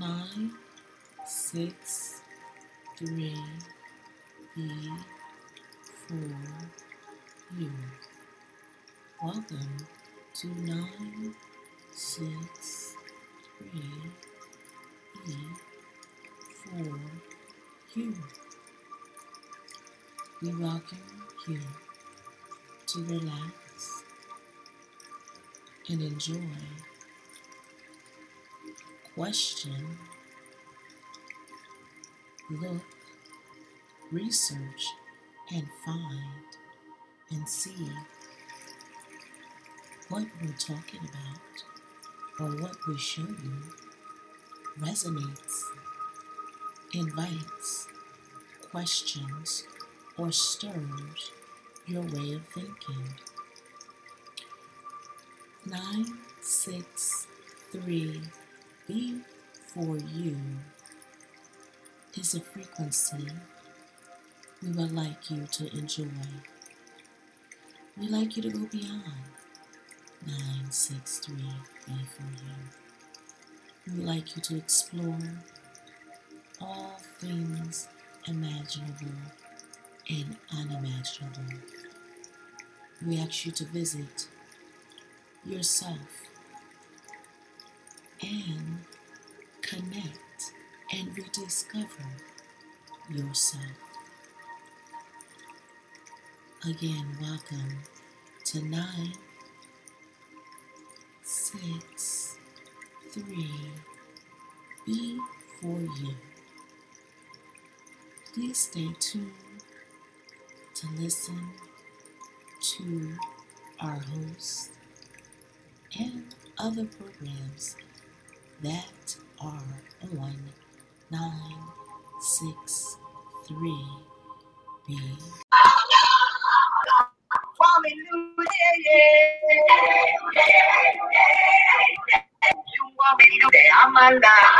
nine, six, three, B, four, U. Welcome to nine, six, three, B, four, U. We welcome you to relax and enjoy. Question, look, research, and find and see what we're talking about or what we show you resonates, invites, questions, or stirs your way of thinking. 963B for you is a frequency we would like you to enjoy. We'd like you to go beyond 963B for you. We would like you to explore all things imaginable and unimaginable. We ask you to visit yourself and connect and rediscover yourself. Again, welcome to 9, 6, 3, B for you. Please stay tuned to listen to our hosts and other programs that are on 963B. Amanda.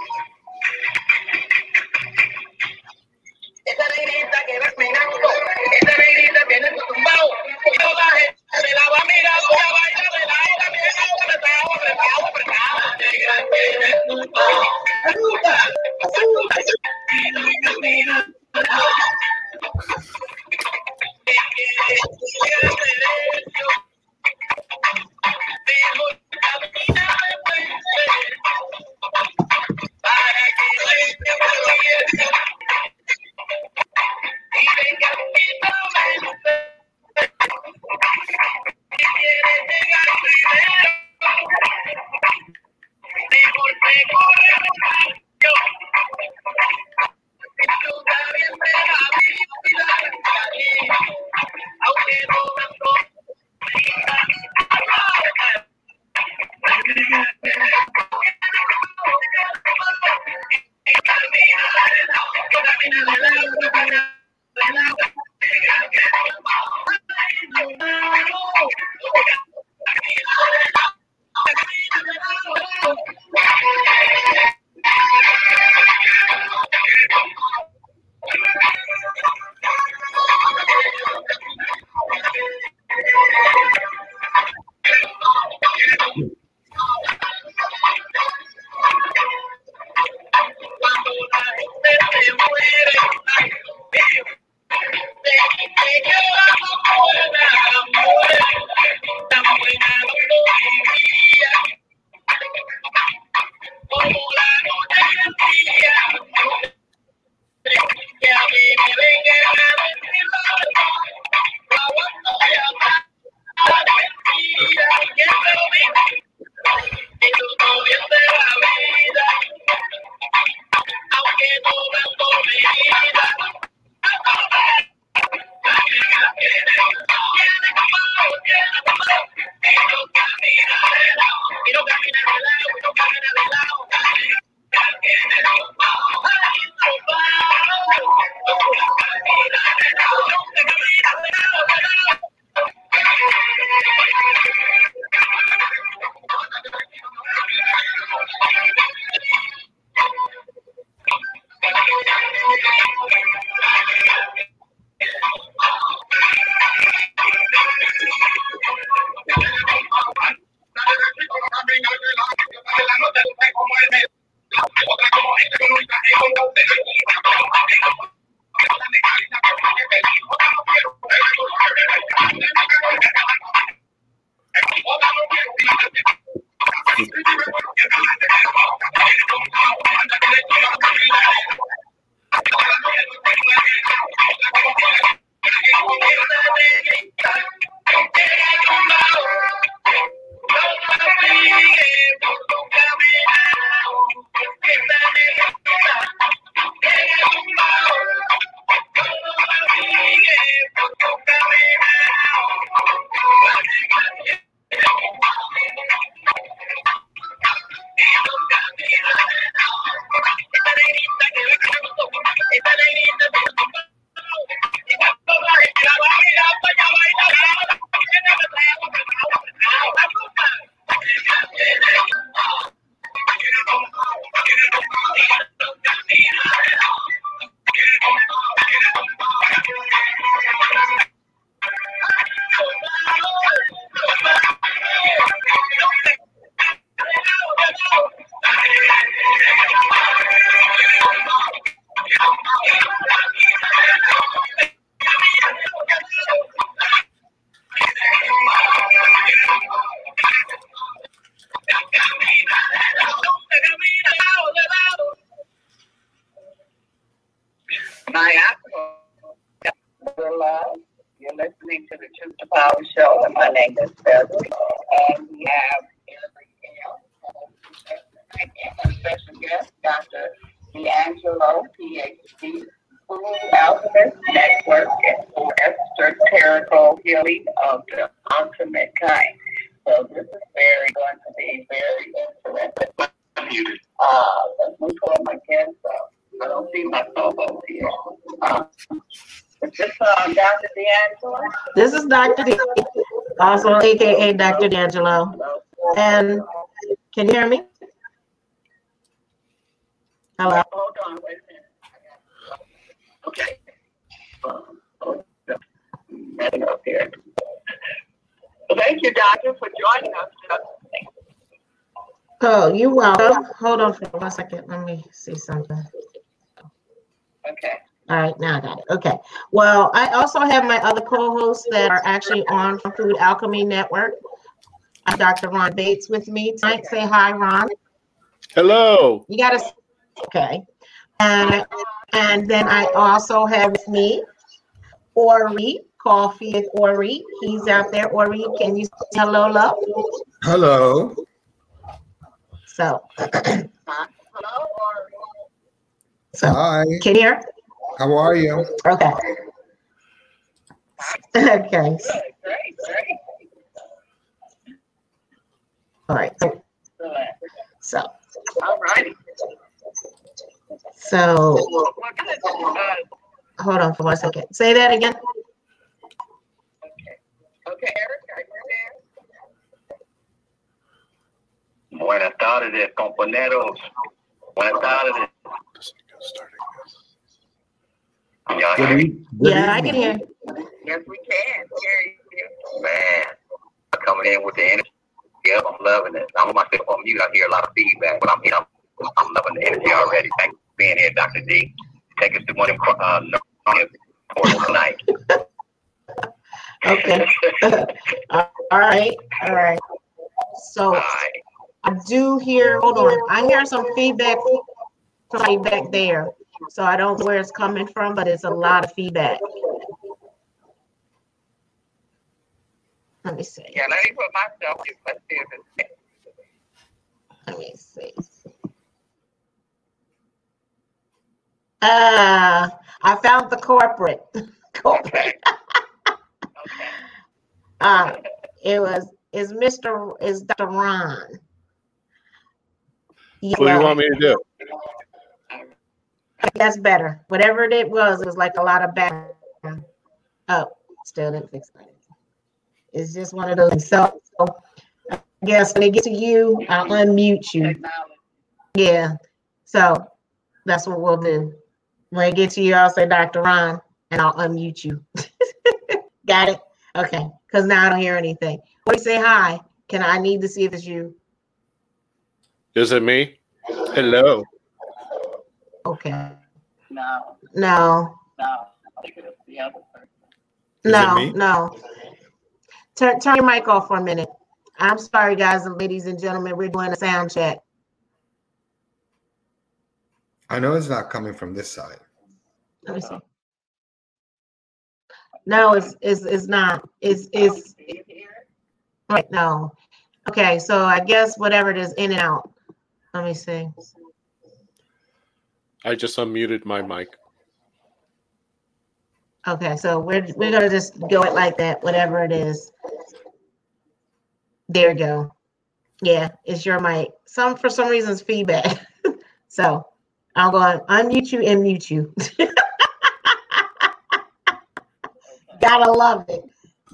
This is Dr. D, also AKA Dr. D'Angelo. And can you hear me? Hello? Hold on, wait a minute. Okay. Um. Up here. Thank you, Doctor, for joining us. Oh, you're welcome. Hold on for one second. Let me see something. Okay. All right, now I got it. Okay. Well, I also have my other co-hosts that are actually on Food Alchemy Network. I have Dr. Ron Bates with me tonight. Say hi, Ron. Hello. You gotta okay. And and then I also have with me Ori, Coffee with Ori. He's out there. Ori, can you say hello, love? Hello. So, Hello, or so Hi. can you hear? How are you? Okay. okay. good, great, great. All right. So, Good. so, All so Well, what kind of, uh, hold on for one second. Say that again. okay. Okay, Eric, are you there? Buenas tardes, compañeros. Buenas tardes. Y'all Good hear me? Yeah, I can hear. you. Yes, we can. Hear you. Man, coming in with the energy. Yep, I'm loving it. I'm on myself on mute. I hear a lot of feedback, but I'm here. I'm, I'm loving the energy already. Thanks for being here, Dr. D. Take us to one of them uh, learning portals tonight. Okay. All right. All right. So All right. I do hear, hold on. I hear some feedback from back there. So I don't know where it's coming from, but it's a lot of feedback. Let me see. Yeah, let me put myself in. Let's see if it's Let me see. Uh, I found the corporate. corporate. okay. okay. Uh, it was is Mr. is Dr. Ron. What do you want me to do? That's better. Whatever it was, it was like a lot of background. Oh, still didn't fix it. It's just one of those. So I guess when it gets to you, I'll unmute you. Yeah. So that's what we'll do. When it gets to you, I'll say Dr. Ron and I'll unmute you. Got it? Okay. Because now I don't hear anything. Do you say hi? Can I need to see if it's you? Is it me? Hello. Okay. No, No. no. I think it's the other person. Is no, no. Turn turn your mic off for a minute. I'm sorry, guys and ladies and gentlemen. We're doing a sound check. I know it's not coming from this side. Let me see. No, it's it's it's not. It's it's Do you hear it? right no. Okay, so I guess whatever it is in and out. Let me see. I just unmuted my mic. Okay, so we're we're gonna just go it like that, whatever it is. There you go. Yeah, it's your mic. Some for some reason it's feedback. so I'll go on unmute you and mute you. Gotta love it.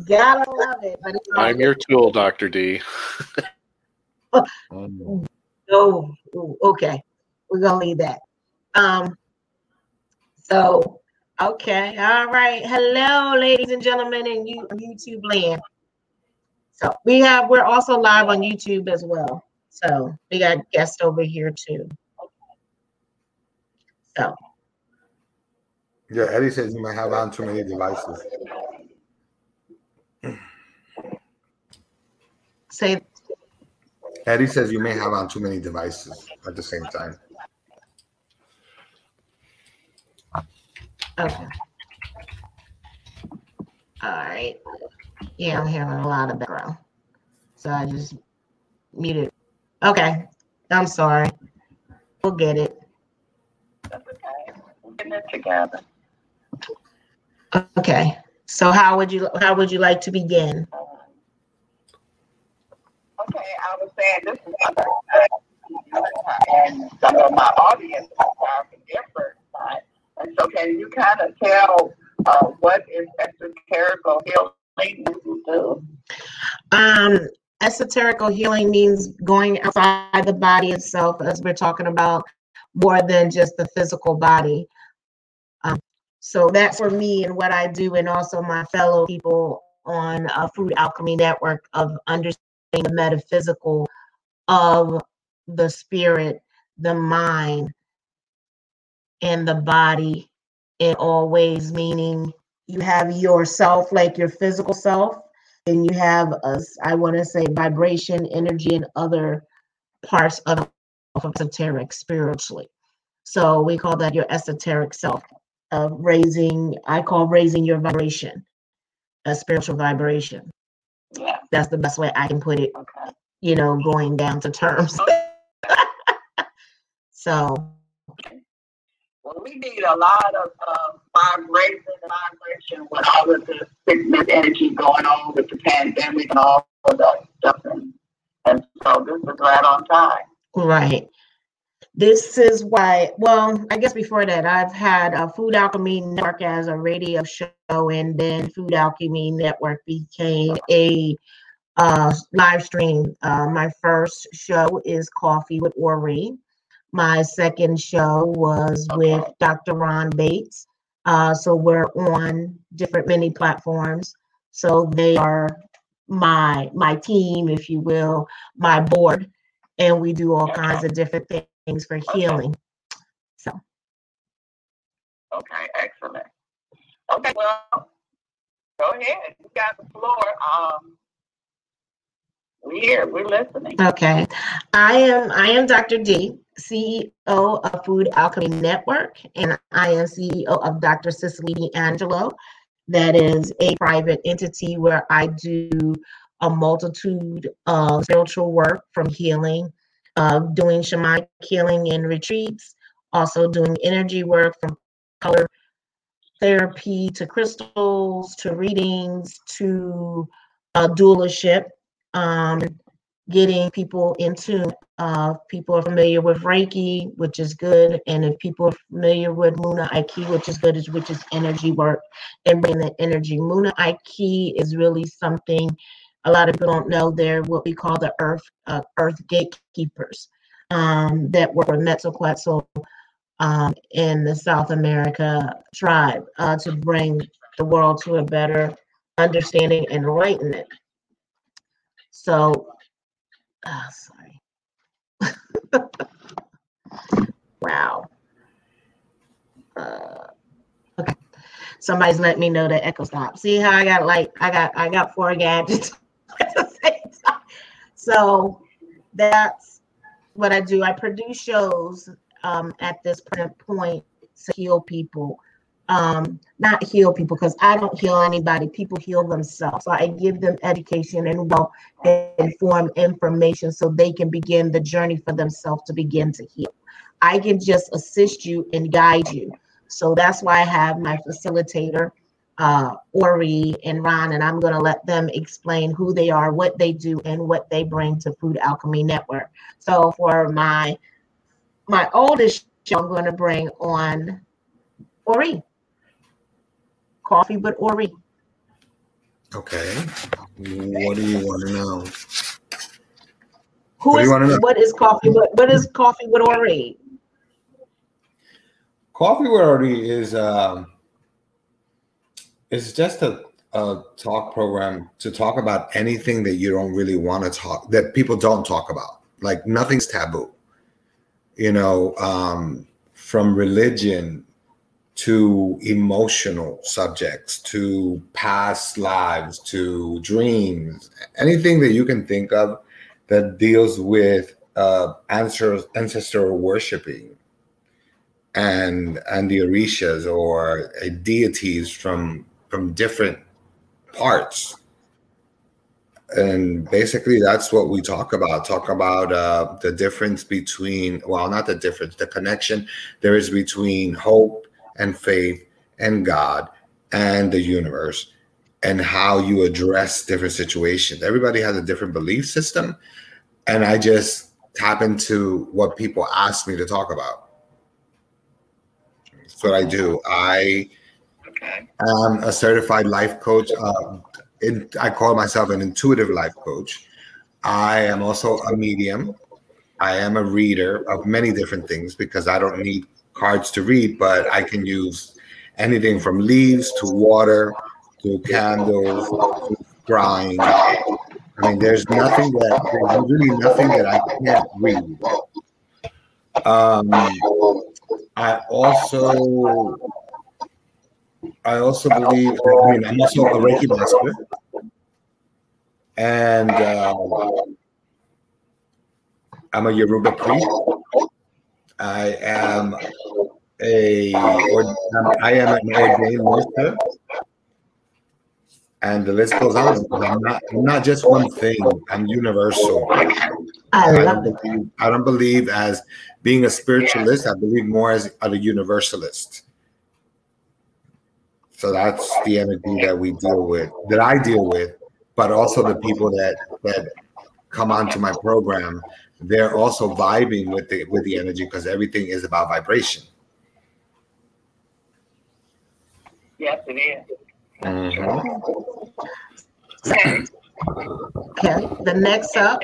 Gotta love it. But I'm your tool, Dr. D. Um, Oh, okay. We're gonna leave that. Um, so okay, all right. Hello, ladies and gentlemen, in you YouTube land. So we have we're also live on YouTube as well. So we got guests over here too. So yeah, Eddie says you might have on too many devices. say Eddie says you may have on too many devices at the same time. Okay. All right. Yeah, I'm hearing a lot of background. So I just muted. Okay. I'm sorry. We'll get it. That's okay. It together. Okay. So how would you how would you like to begin? Okay, I was saying this is uh, and some of my audience are different sides. And so can you kind of tell uh, what is esoterical healing do? Um esoterical healing means going outside the body itself as we're talking about more than just the physical body. Um, so that's for me and what I do and also my fellow people on uh, Food Alchemy Network of understanding the metaphysical of the spirit, the mind, and the body in all ways, meaning you have yourself, like your physical self, and you have us, I want to say vibration, energy, and other parts of esoteric spiritually. So we call that your esoteric self of raising, I call raising your vibration, a spiritual vibration. Yeah, That's the best way I can put it, okay. you know, going down to terms. so Well, we need a lot of uh, vibration, vibration with all of the sickness energy going on with the pandemic and all of that stuff. And, and so this is right on time. Right. This is why, well, I guess before that, I've had a Food Alchemy Network as a radio show, and then Food Alchemy Network became a uh, live stream. Uh, my first show is Coffee with Ori. My second show was with Dr. Ron Bates. Uh, so we're on different many platforms. So they are my my team, if you will, my board and we do all kinds of different things for healing. So Okay, excellent. Okay, well, go ahead. You got the floor. Um, we here. We're listening. okay, I am I am Dr. D, CEO of Food Alchemy Network, and I am CEO of Dr. Cicely Angelo. That is a private entity where I do a multitude of spiritual work from healing, uh, doing shamanic healing and retreats, also doing energy work from color therapy to crystals to readings to uh, dualership, um, getting people into. Uh, people are familiar with Reiki, which is good, and if people are familiar with Munay-Ki, which is good, is which is energy work and bringing the energy. Munay-Ki is really something a lot of people don't know. They're what we call the Earth uh, Earth gatekeepers um, that work with um, in the South America tribe uh, to bring the world to a better understanding and enlightenment. So, ah, sorry. wow. Uh, okay. Somebody's let me know that echo stop. See how I got like I got I got four gadgets at the same time. So that's what I do. I produce shows um, at this point to heal people um, not heal people because I don't heal anybody. People heal themselves. So I give them education and well informed information so they can begin the journey for themselves to begin to heal. I can just assist you and guide you. So that's why I have my facilitator, uh, Ori and Ron, and I'm going to let them explain who they are, what they do, and what they bring to Food Alchemy Network. So for my my oldest show, I'm going to bring on Ori. Coffee with Ori. Okay. What do you want to know? Who What is know? what is coffee? What what is coffee with Ori? Coffee with Artie is um, it's just a, a talk program to talk about anything that you don't really want to talk that people don't talk about. Like nothing's taboo. You know, um, from religion to emotional subjects to past lives to dreams, anything that you can think of that deals with uh, ancestor ancestor worshiping and and the orishas or uh, deities from from different parts. And basically that's what we talk about talk about uh, the difference between well not the difference the connection there is between hope and faith and god and the universe and how you address different situations everybody has a different belief system and i just tap into what people ask me to talk about that's what I do. I am a certified life coach. Uh, in, I call myself an intuitive life coach. I am also a medium. I am a reader of many different things because I don't need cards to read, but I can use anything from leaves to water to candles to drawing. I mean, there's nothing that there's really nothing that I can't read. Um, I also I also believe I mean I'm also a Reiki master. And uh, I'm a Yoruba priest. I am a or, um, I am an ordained minister. And the list goes on. I'm not I'm not just one thing. I'm universal. I I love don't believe, I don't believe as being a spiritualist. I believe more as, as a universalist. So that's the energy that we deal with, that I deal with, but also the people that that come onto my program. They're also vibing with the with the energy because everything is about vibration. Yes, it is. Mhm. Okay. Okay. The next up.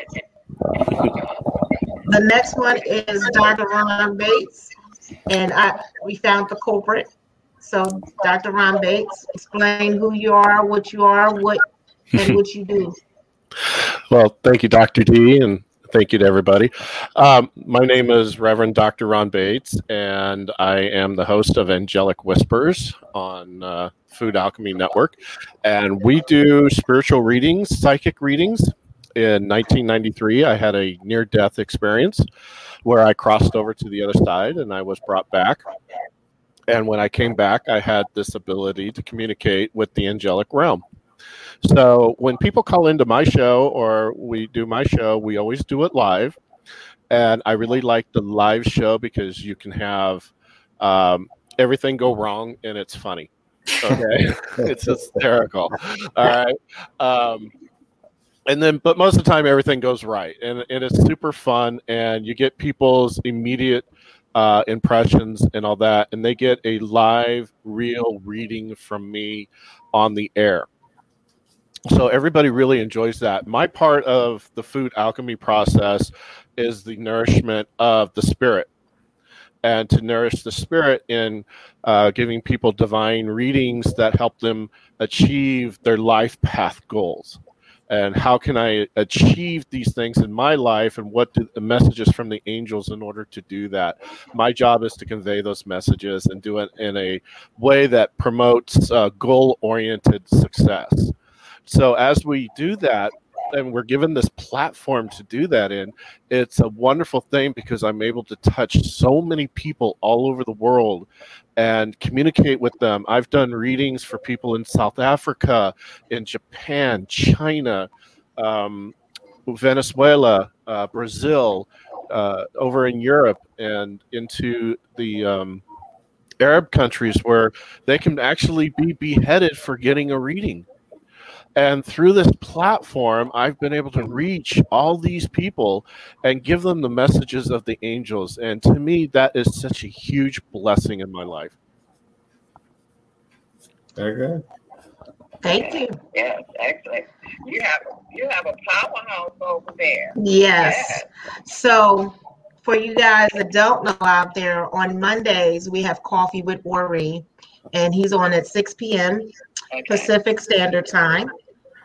The next one is Dr. Ron Bates. And I we found the culprit. So Dr. Ron Bates, explain who you are, what you are, what and what you do. Well, thank you, Dr. D, and thank you to everybody. Um, my name is Reverend Dr. Ron Bates, and I am the host of Angelic Whispers on uh, Food Alchemy Network. And we do spiritual readings, psychic readings. In 1993, I had a near death experience where I crossed over to the other side and I was brought back. And when I came back, I had this ability to communicate with the angelic realm. So when people call into my show or we do my show, we always do it live. And I really like the live show because you can have um, everything go wrong and it's funny. Okay. it's hysterical. All right. Um, and then, but most of the time, everything goes right. And, and it's super fun. And you get people's immediate uh, impressions and all that. And they get a live, real reading from me on the air so everybody really enjoys that. My part of the food alchemy process is the nourishment of the spirit. And to nourish the spirit in uh, giving people divine readings that help them achieve their life path goals. And how can i achieve these things in my life and what do the messages from the angels in order to do that? My job is to convey those messages and do it in a way that promotes uh, goal oriented success so as we do that, and we're given this platform to do that in it's a wonderful thing because i'm able to touch so many people all over the world and communicate with them. I've done readings for people in south africa in japan china um, venezuela uh, brazil uh, over in europe and into the um, arab countries where they can actually be beheaded for getting a reading and through this platform, I've been able to reach all these people and give them the messages of the angels. And to me, that is such a huge blessing in my life. Very good. Thank you. Yes, excellent. You have you have a powerhouse over there. Yes. So for you guys that don't know out there, on Mondays we have coffee with Ori, and he's on at 6 p.m. Okay. Pacific Standard Time.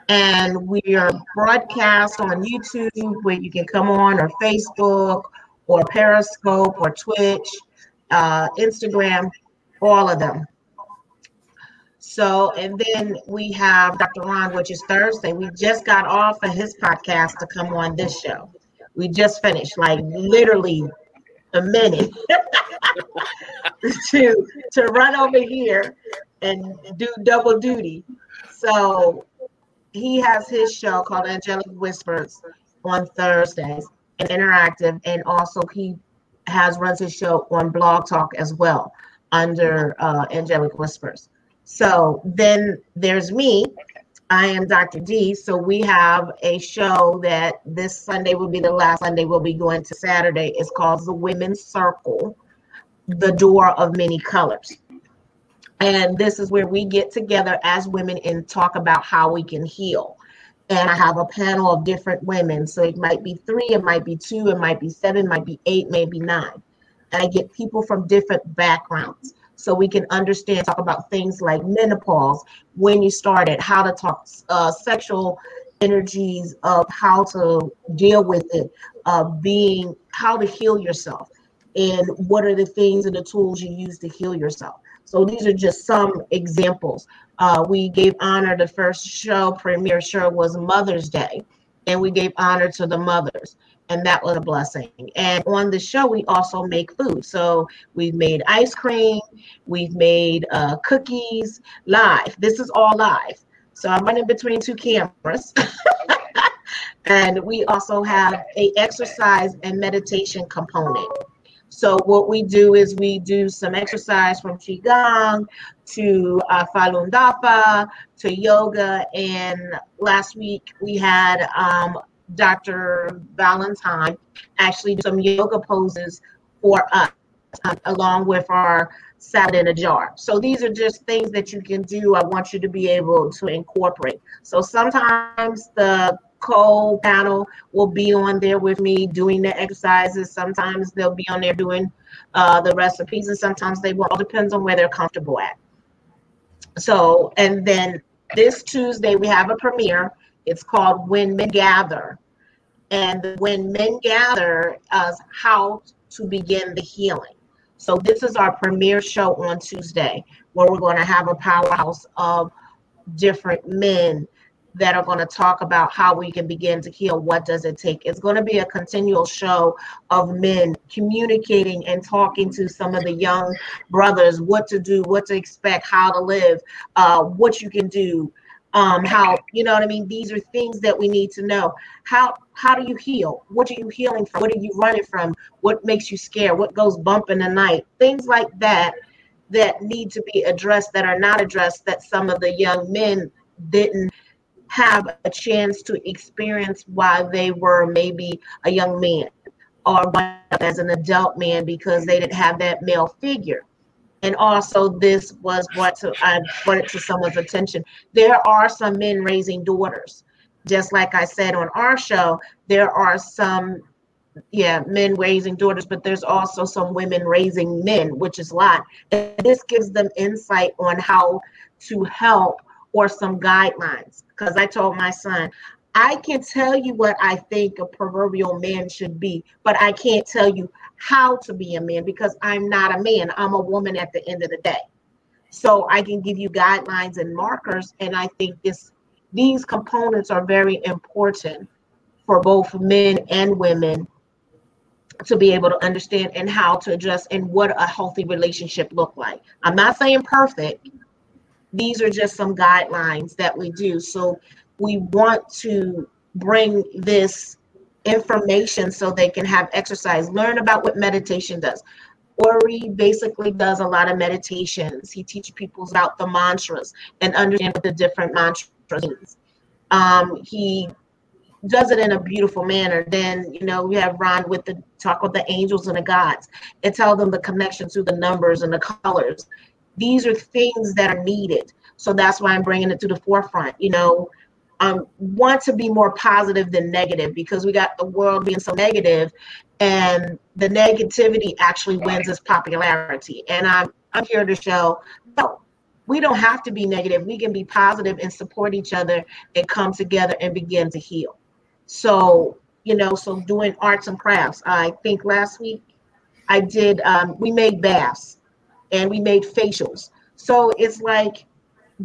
And we are broadcast on YouTube where you can come on or Facebook or Periscope or Twitch, uh, Instagram, all of them. So, and then we have Dr. Ron, which is Thursday. We just got off of his podcast to come on this show. We just finished, like literally a minute to to run over here and do double duty. So he has his show called Angelic Whispers on Thursdays and interactive, and also he has runs his show on Blog Talk as well under uh, Angelic Whispers. So then there's me. I am Dr. D. So we have a show that this Sunday will be the last Sunday we'll be going to Saturday. It's called The Women's Circle, The Door of Many Colors. And this is where we get together as women and talk about how we can heal. And I have a panel of different women. So it might be three, it might be two, it might be seven, it might be eight, maybe nine. And I get people from different backgrounds so we can understand, talk about things like menopause, when you started, how to talk uh, sexual energies of how to deal with it, uh, being how to heal yourself, and what are the things and the tools you use to heal yourself. So these are just some examples. Uh, we gave honor. The first show, premiere show, was Mother's Day, and we gave honor to the mothers, and that was a blessing. And on the show, we also make food. So we've made ice cream, we've made uh, cookies live. This is all live. So I'm running between two cameras. and we also have a exercise and meditation component. So what we do is we do some exercise from qigong to uh, Falun Dafa to yoga. And last week we had um, Dr. Valentine actually do some yoga poses for us, uh, along with our salad in a jar. So these are just things that you can do. I want you to be able to incorporate. So sometimes the co panel will be on there with me doing the exercises. Sometimes they'll be on there doing uh, the recipes, and sometimes they will. All depends on where they're comfortable at. So, and then this Tuesday we have a premiere. It's called When Men Gather, and When Men Gather is how to begin the healing. So this is our premiere show on Tuesday, where we're going to have a powerhouse of different men that are going to talk about how we can begin to heal. What does it take? It's going to be a continual show of men communicating and talking to some of the young brothers what to do, what to expect, how to live, uh, what you can do, um, how you know what I mean. These are things that we need to know. How how do you heal? What are you healing from? What are you running from? What makes you scared? What goes bump in the night? Things like that that need to be addressed that are not addressed that some of the young men didn't have a chance to experience why they were maybe a young man or as an adult man because they didn't have that male figure. And also, this was what to, I brought it to someone's attention. There are some men raising daughters. Just like I said on our show, there are some, yeah, men raising daughters, but there's also some women raising men, which is a lot. And this gives them insight on how to help or some guidelines. Because I told my son, I can tell you what I think a proverbial man should be, but I can't tell you how to be a man because I'm not a man. I'm a woman at the end of the day. So I can give you guidelines and markers. And I think this these components are very important for both men and women to be able to understand and how to address and what a healthy relationship look like. I'm not saying perfect. These are just some guidelines that we do. So we want to bring this information so they can have exercise, learn about what meditation does. Ori basically does a lot of meditations. He teaches people about the mantras and understand the different mantras means. Um, he does it in a beautiful manner. Then you know we have Ron with the talk with the angels and the gods and tell them the connection to the numbers and the colors. These are things that are needed. So that's why I'm bringing it to the forefront. You know, um, want to be more positive than negative because we got the world being so negative and the negativity actually wins its popularity and i'm i'm here to show no we don't have to be negative we can be positive and support each other and come together and begin to heal so you know so doing arts and crafts i think last week i did um, we made baths and we made facials so it's like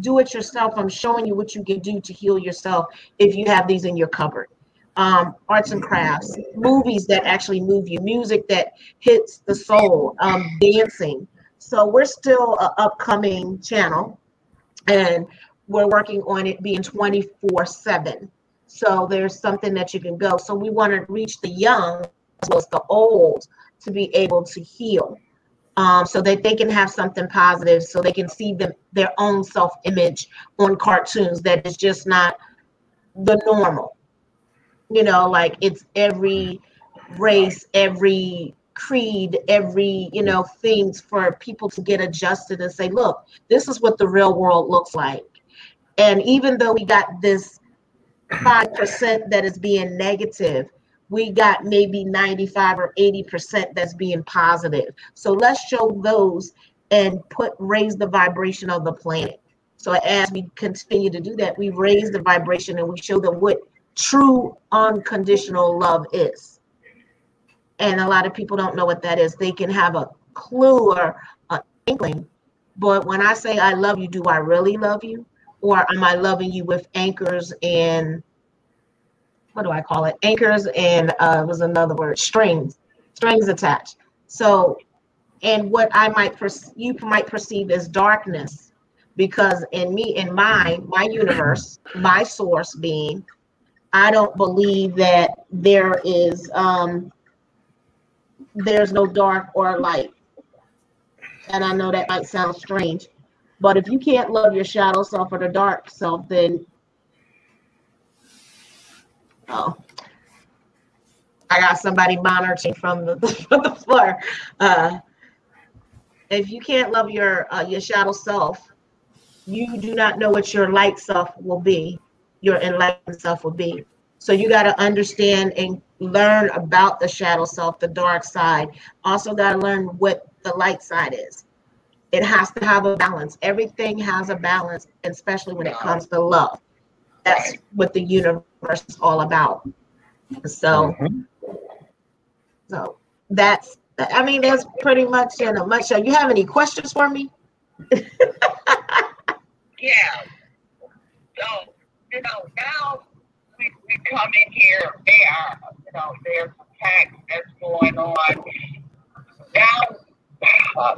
do it yourself. I'm showing you what you can do to heal yourself if you have these in your cupboard. Um, arts and crafts, movies that actually move you, music that hits the soul, um, dancing. So we're still an upcoming channel, and we're working on it being 24 7. So there's something that you can go. So we want to reach the young as well as the old to be able to heal um, so that they can have something positive, so they can see them their own self image on cartoons that is just not the normal. You know, like it's every race, every creed, every you know things for people to get adjusted and say, look, this is what the real world looks like. And even though we got this five percent that is being negative, we got maybe 95 or 80% that's being positive. So let's show those and put raise the vibration of the planet. So as we continue to do that, we raise the vibration and we show them what true unconditional love is. And a lot of people don't know what that is. They can have a clue or an inkling, but when I say I love you, do I really love you? Or am I loving you with anchors and what do I call it? Anchors and uh, was another word, strings, strings attached. So, and what I might you might perceive as darkness, because in me, in my my universe, my source being, I don't believe that there is um, there's no dark or light. And I know that might sound strange, but if you can't love your shadow self or the dark self, then Oh, I got somebody monitoring from the from the floor. Uh, if you can't love your uh, your shadow self, you do not know what your light self will be. Your enlightened self will be. So you got to understand and learn about the shadow self, the dark side. Also got to learn what the light side is. It has to have a balance. Everything has a balance, especially when it comes to love. That's what the universe is all about. So, mm-hmm. so that's. I mean, that's pretty much in a nutshell. You have any questions for me? yeah. So you know now we, we come in here. There, are you know, there's attacks that's going on. Now, uh,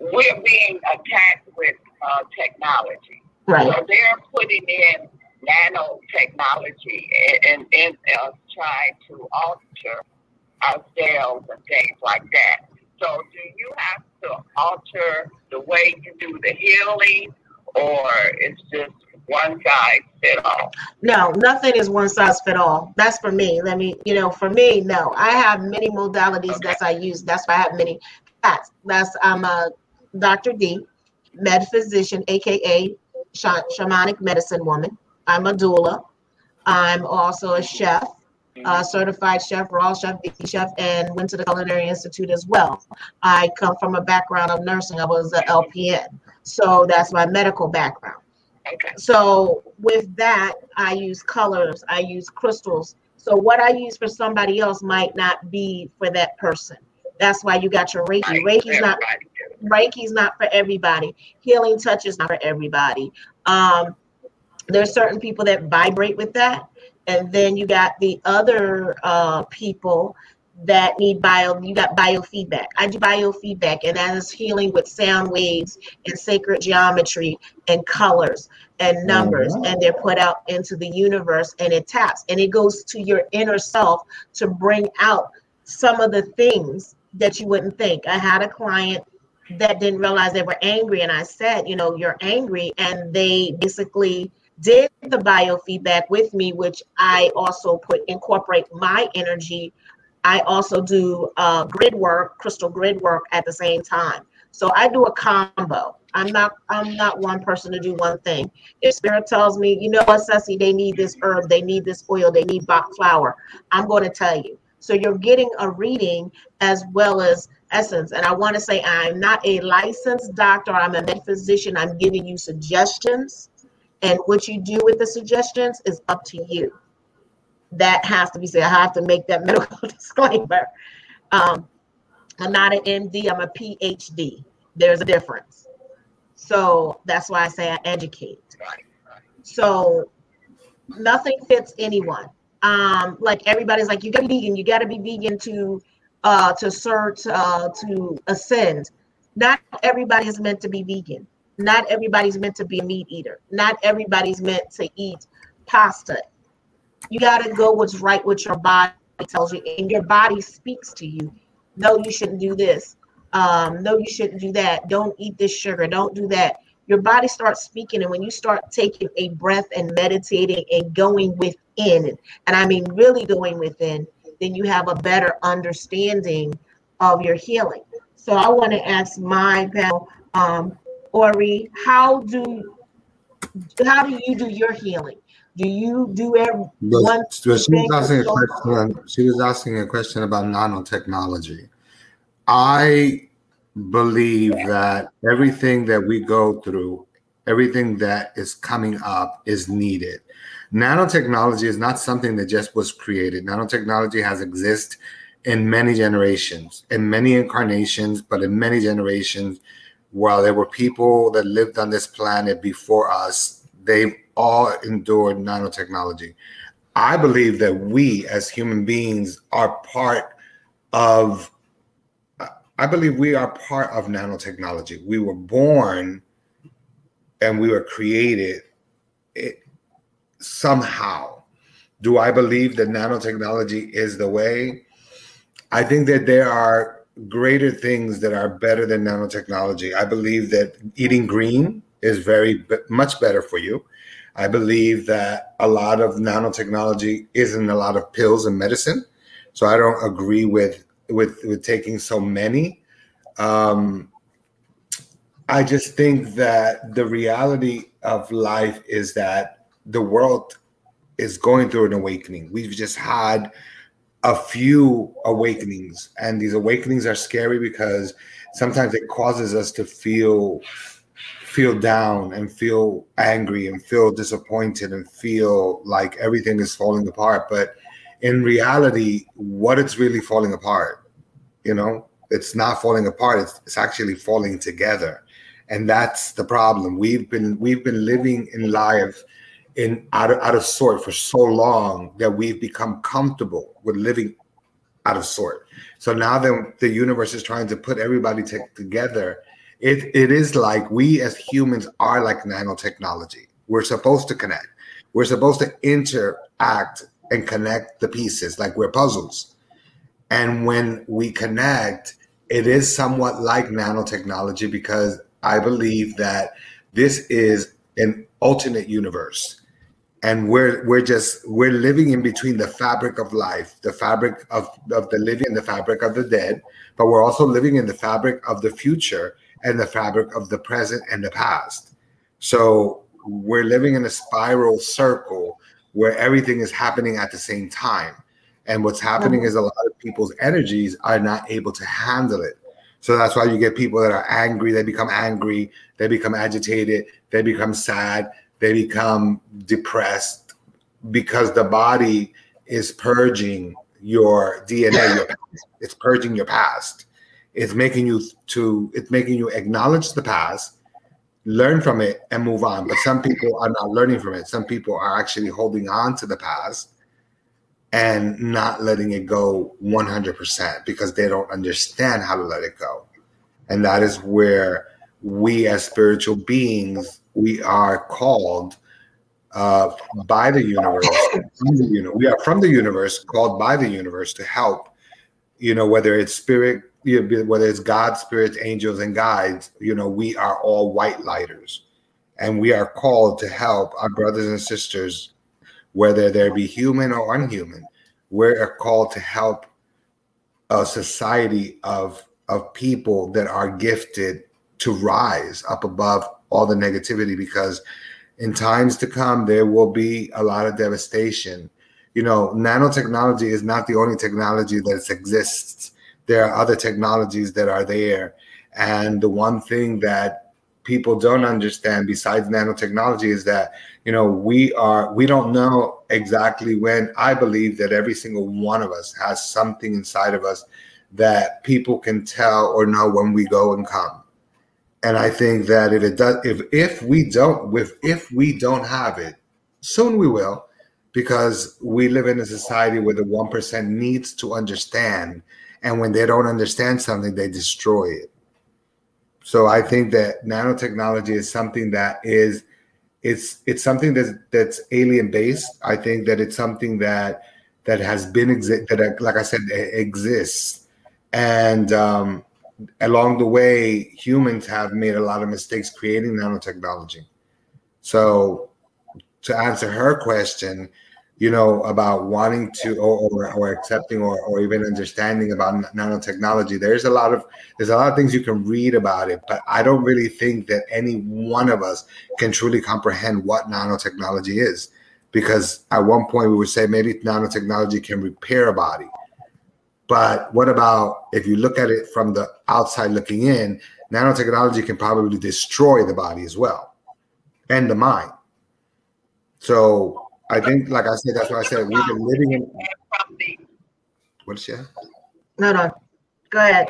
we're being attacked with uh, technology. Right. So they're putting in nanotechnology and, and, uh, trying to alter our cells and things like that. So do you have to alter the way you do the healing or it's just one size fit all? No, nothing is one size fit all. That's for me. Let me, you know, for me, no. I have many modalities okay. that I use. That's why I have many hats. That's I'm a Dr. D, metaphysician, aka shamanic medicine woman. I'm a doula. I'm also a chef, a certified chef, raw chef, chef, and went to the Culinary Institute as well. I come from a background of nursing. I was an LPN, so that's my medical background. So with that, I use colors, I use crystals. So what I use for somebody else might not be for that person. That's why you got your Reiki. Reiki's not Reiki's not for everybody. Healing touch is not for everybody. Um, there's certain people that vibrate with that. And then you got the other uh, people that need bio you got biofeedback. I do biofeedback and that is healing with sound waves and sacred geometry and colors and numbers Mhm. and they're put out into the universe and it taps and it goes to your inner self to bring out some of the things that you wouldn't think. I had a client that didn't realize they were angry and i said you know you're angry and they basically did the biofeedback with me which i also put incorporate my energy I also do uh, grid work, crystal grid work at the same time. So I do a combo. I'm not I'm not one person to do one thing. If spirit tells me, you know what, Ceci, they need this herb, they need this oil, they need Bach flower, I'm going to tell you. So you're getting a reading as well as essence. And I want to say I'm not a licensed doctor. I'm a metaphysician. I'm giving you suggestions, and what you do with the suggestions is up to you that has to be said. I have to make that medical disclaimer. Um, I'm not an MD, I'm a PhD. There's a difference. So that's why I say I educate. So nothing fits anyone. Um, like everybody's like, you gotta be vegan, you gotta be vegan to uh to search uh to ascend. Not everybody is meant to be vegan. Not everybody's meant to be a meat eater. Not everybody's meant to eat pasta. You got to go what's right with your body tells you and your body speaks to you. No you shouldn't do this. Um, no you shouldn't do that. Don't eat this sugar. Don't do that. Your body starts speaking and when you start taking a breath and meditating and going within and i mean really going within then you have a better understanding of your healing. So i want to ask my panel um, ori how do how do you do your healing do you do every But, one but she was asking a question. She was asking a question about nanotechnology. I believe that everything that we go through, everything that is coming up, is needed. Nanotechnology is not something that just was created. Nanotechnology has existed in many generations, in many incarnations, but in many generations, while there were people that lived on this planet before us, they've all endured nanotechnology. I believe that we as human beings are part of, I believe we are part of nanotechnology. We were born and we were created it, somehow. Do I believe that nanotechnology is the way? I think that there are greater things that are better than nanotechnology. I believe that eating green is very much better for you. I believe that a lot of nanotechnology isn't a lot of pills and medicine. So I don't agree with with with taking so many. Um, I just think that the reality of life is that the world is going through an awakening. We've just had a few awakenings, and these awakenings are scary because sometimes it causes us to feel feel down and feel angry and feel disappointed and feel like everything is falling apart. But in reality, what it's really falling apart, you know, it's not falling apart. It's, it's actually falling together, and that's the problem. We've been we've been living in life in out of, out of sort for so long that we've become comfortable with living out of sort. So now that the universe is trying to put everybody t- together, it, it is like we as humans are like nanotechnology. We're supposed to connect. We're supposed to interact and connect the pieces like we're puzzles. And when we connect, it is somewhat like nanotechnology because I believe that this is an alternate universe and we're we're just we're living in between the fabric of life the fabric of, of the living and the fabric of the dead but we're also living in the fabric of the future and the fabric of the present and the past. So we're living in a spiral circle where everything is happening at the same time. And what's happening is a lot of people's energies are not able to handle it. So that's why you get people that are angry they become angry they become agitated they become sad they become depressed because the body is purging your DNA. Your past. It's purging your past. It's making you to. It's making you acknowledge the past, learn from it and move on. But some people are not learning from it. Some people are actually holding on to the past and not letting it go 100% because they don't understand how to let it go. And that is where we as spiritual beings, we are called uh, by the universe. The uni- we are from the universe, called by the universe to help, you know, whether it's spirit, whether it's God, spirits, angels, and guides, you know, we are all white lighters. And we are called to help our brothers and sisters, whether they be human or unhuman. We're called to help a society of, of people that are gifted to rise up above all the negativity because in times to come, there will be a lot of devastation. You know, nanotechnology is not the only technology that exists there are other technologies that are there. And the one thing that people don't understand besides nanotechnology is that you know we are we don't know exactly when i believe that every single one of us has something inside of us that people can tell or know when we go and come and i think that if it does if if we don't if if we don't have it soon we will because we live in a society where the 1% needs to understand. And when they don't understand something they destroy it. So i think that nanotechnology is something that is it's it's something that's that's alien based. I think that it's something that that has been exist that like i said exists. And um, along the way humans have made a lot of mistakes creating nanotechnology so to answer her question you know, about wanting to or, or, accepting or, or even understanding about nanotechnology. There's a lot of there's a lot of things you can read about it, but I don't really think that any one of us can truly comprehend what nanotechnology is. Because at one point we would say maybe nanotechnology can repair a body. But what about if you look at it from the outside looking in, nanotechnology can probably destroy the body as well and the mind. So I think, like I said, that's why I said we've been living in. What's that? No, no. Go ahead.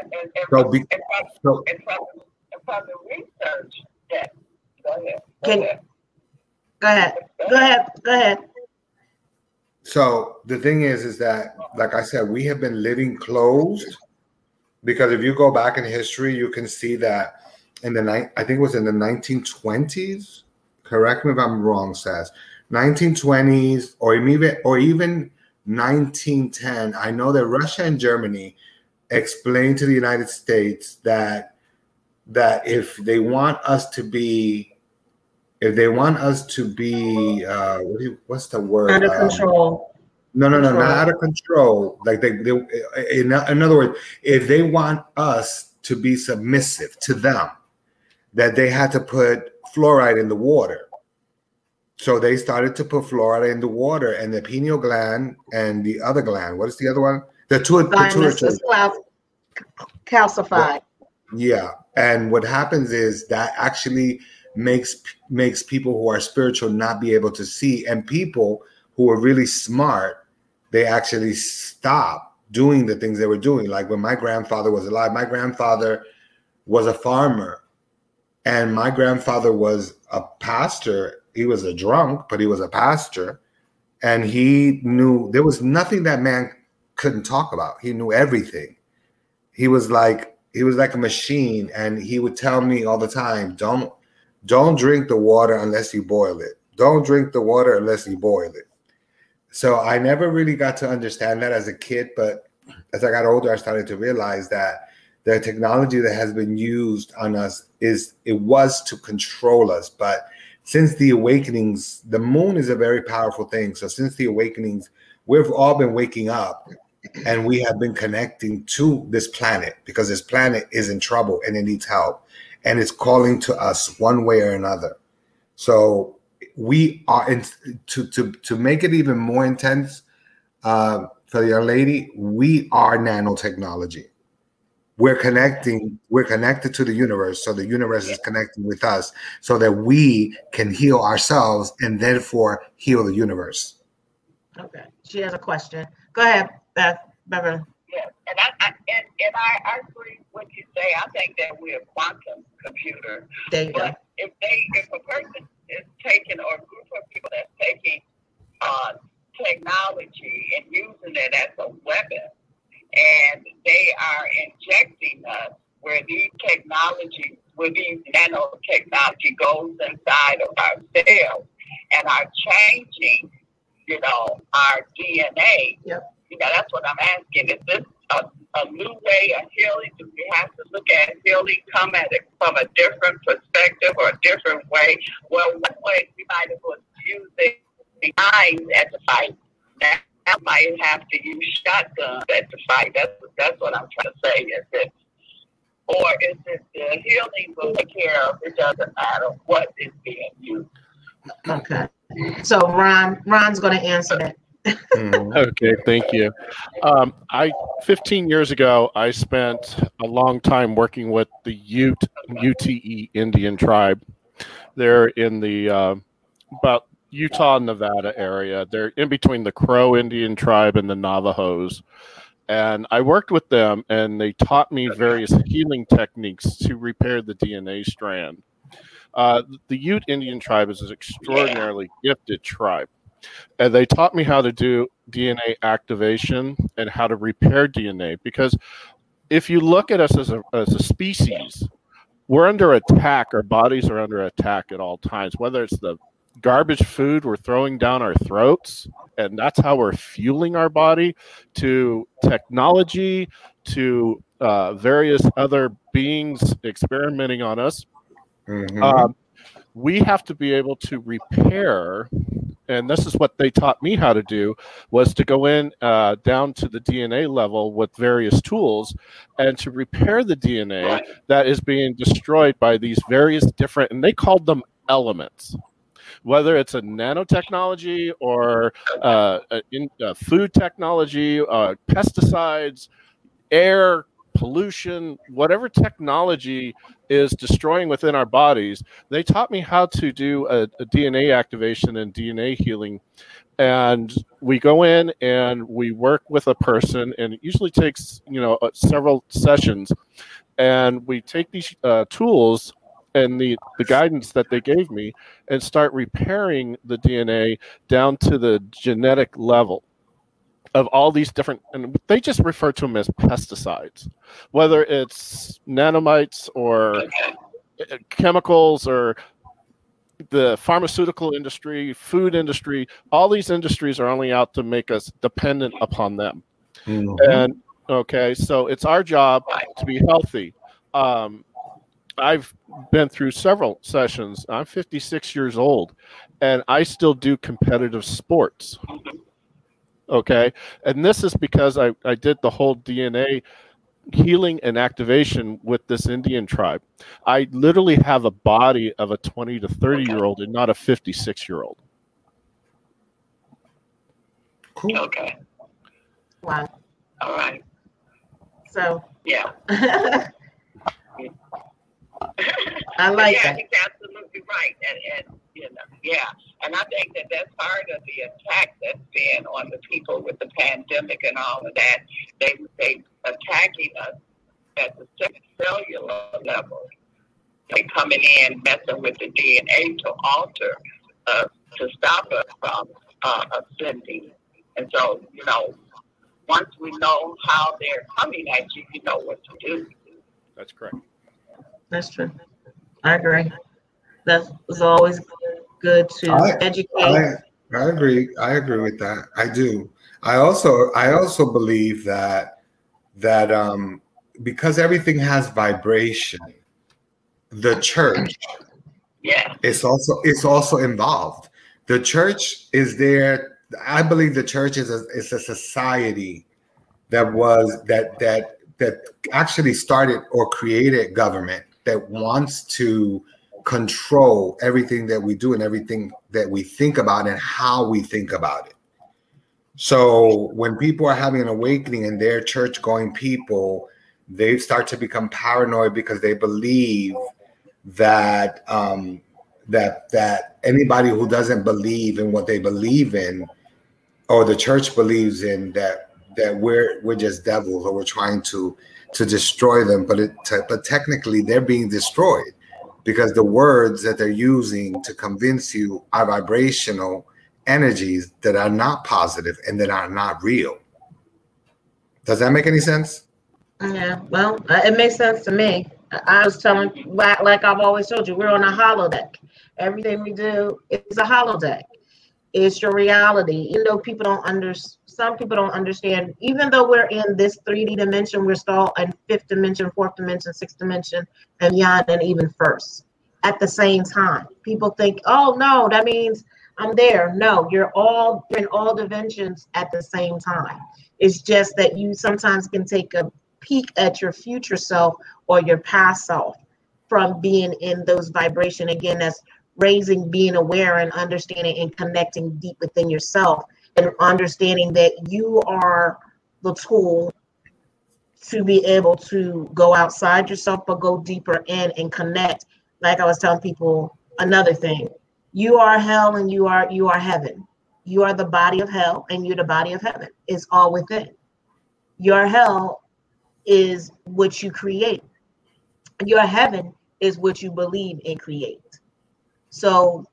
So, be, so And from, and from the research, yes, go ahead. Go Can- ahead. Go ahead. Go ahead. Go ahead. So the thing is, is that like I said, we have been living closed because if you go back in history, you can see that in the night, I think it was in the 1920s. Correct me if I'm wrong, Says 1920s or even or even 1910. I know that Russia and Germany explained to the United States that that if they want us to be if they want us to be uh what do you, what's the word Under Um, control. no, no, no, Control. not out of control. Like they, they in, in other words, if they want us to be submissive to them, that they had to put fluoride in the water. So they started to put fluoride in the water, and the pineal gland and the other gland. What is the other one? The two, the two, calcified. Yeah, and what happens is that actually makes makes people who are spiritual not be able to see, and people who are really smart, they actually stop doing the things they were doing. Like when my grandfather was alive, my grandfather was a farmer, and my grandfather was a pastor. He was a drunk, but he was a pastor, and he knew there was nothing that man couldn't talk about. He knew everything. He was like he was like a machine, and he would tell me all the time, "Don't don't drink the water unless you boil it. Don't drink the water unless you boil it." So I never really got to understand that as a kid, but as I got older, I started to realize that the technology that has been used on us is it was to control us, but since the awakenings, the moon is a very powerful thing. So since the awakenings, we've all been waking up and we have been connecting to this planet because this planet is in trouble and it needs help and it's calling to us one way or another. So we are in, to to to make it even more intense uh, for the young lady. We are nanotechnology. We're connecting. We're connected to the universe, so the universe is connecting with us, so that we can heal ourselves and therefore heal the universe. Okay. She has a question. Go ahead, Beth. Beverly. Yes, and I, I and, and I, I agree with what you say. I think that we're a quantum computer. There you go. If they, if a person is taking, or a group of people that's taking uh, technology and using it as a weapon, and they are injecting us where these technology, where these nanotechnology goes inside of our cells and are changing, you know, our DNA. Yep. You that's what I'm asking. Is this a, a new way of healing? Do we have to look at healing come at it from a different perspective or a different way? Well, one way we might have was using the mind as a fight. Now I might have to use shotguns as a fight. That's that's what I'm trying to say. Is it or is it the healing will take care of? It doesn't matter what is being used. Okay. So Ron, Ron's going to answer that. Mhm. Okay, thank you. Um, I 15 years ago, I spent a long time working with the Ute UTE Indian tribe. They're in the uh, about Utah, Nevada area. They're in between the Crow Indian tribe and the Navajos. And I worked with them, and they taught me various healing techniques to repair the DNA strand. Uh, the Ute Indian tribe is an extraordinarily gifted tribe and they taught me how to do DNA activation and how to repair DNA because if you look at us as a, as a species, we're under attack. Our bodies are under attack at all times, whether it's the garbage food we're throwing down our throats, and that's how we're fueling our body, to technology, to uh, various other beings experimenting on us. Mhm. Um, we have to be able to repair and this is what they taught me how to do was to go in uh, down to the dna level with various tools and to repair the dna that is being destroyed by these various different and they called them elements. Whether it's a nanotechnology or uh, uh, food technology uh, pesticides air pollution whatever technology is destroying within our bodies they taught me how to do a, a DNA activation and DNA healing. And we go in and we work with a person, and it usually takes you know uh, several sessions. And we take these uh, tools and the the guidance that they gave me and start repairing the DNA down to the genetic level of all these different and they just refer to them as pesticides whether it's nanomites or chemicals or the pharmaceutical industry, food industry, all these industries are only out to make us dependent upon them. Mhm. And okay, so it's our job to be healthy. Um, I've been through several sessions. I'm 56 years old, and I still do competitive sports. Okay, and this is because I, I did the whole DNA healing and activation with this Indian tribe. I literally have a body of a 20 to 30 year old and not a 56 year old. Cool. Okay. Wow. All right. So Yeah. I like yeah, that. he's absolutely right. And, and you know, yeah. And I think that that's part of the attack that's been on the people with the pandemic and all of that. They they attacking us at the cellular level. They coming in messing with the DNA to alter us to stop us from uh, ascending. And so, you know, once we know how they're coming at you, you know what to do. That's correct. That's true. I agree. That's it's always good to I- educate. I, I agree. I agree with that. I do. I also I also believe that that um because everything has vibration, the church Yeah. it's also it's also involved. The church is there. I believe the church is a is a society that was that that that actually started or created government that wants to control everything that we do and everything that we think about and how we think about it. So when people are having an awakening and they're church going people, they start to become paranoid because they believe that um, that that anybody who doesn't believe in what they believe in or the church believes in that that we're we're just devils or we're trying to to destroy them, but it but technically they're being destroyed because the words that they're using to convince you are vibrational energies that are not positive and that are not real. Does that make any sense? Yeah, well, uh, it makes sense to me. I was telling, like I've always told you, we're on a holodeck. Everything we do is a holodeck. It's your reality. Even though people don't understand, some people don't understand. Even though we're in this 3D dimension, we're still in fifth dimension, fourth dimension, sixth dimension, and beyond, and even first at the same time. People think, oh no, that means I'm there. No, you're all you're in all dimensions at the same time. It's just that you sometimes can take a peek at your future self or your past self from being in those vibration again that's raising being aware and understanding and connecting deep within yourself and understanding that you are the tool to be able to go outside yourself but go deeper in and connect like i was telling people another thing. You are hell and you are you are heaven. You are the body of hell and you're the body of heaven. It's all within. Your hell is what you create. Your heaven is what you believe and create so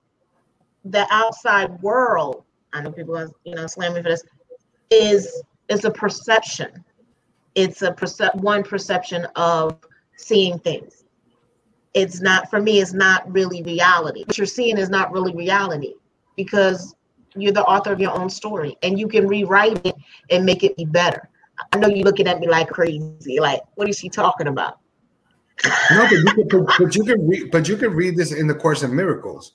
the outside world i know people are you know slamming for this is is a perception. It's a percep- one perception of seeing things. It's not for me it's not really reality. What you're seeing is not really reality because you're the author of your own story and you can rewrite it and make it be better. I know you're looking at me like crazy like what is she talking about No, but you can, but, you can read, but you can read this in the Course in Miracles.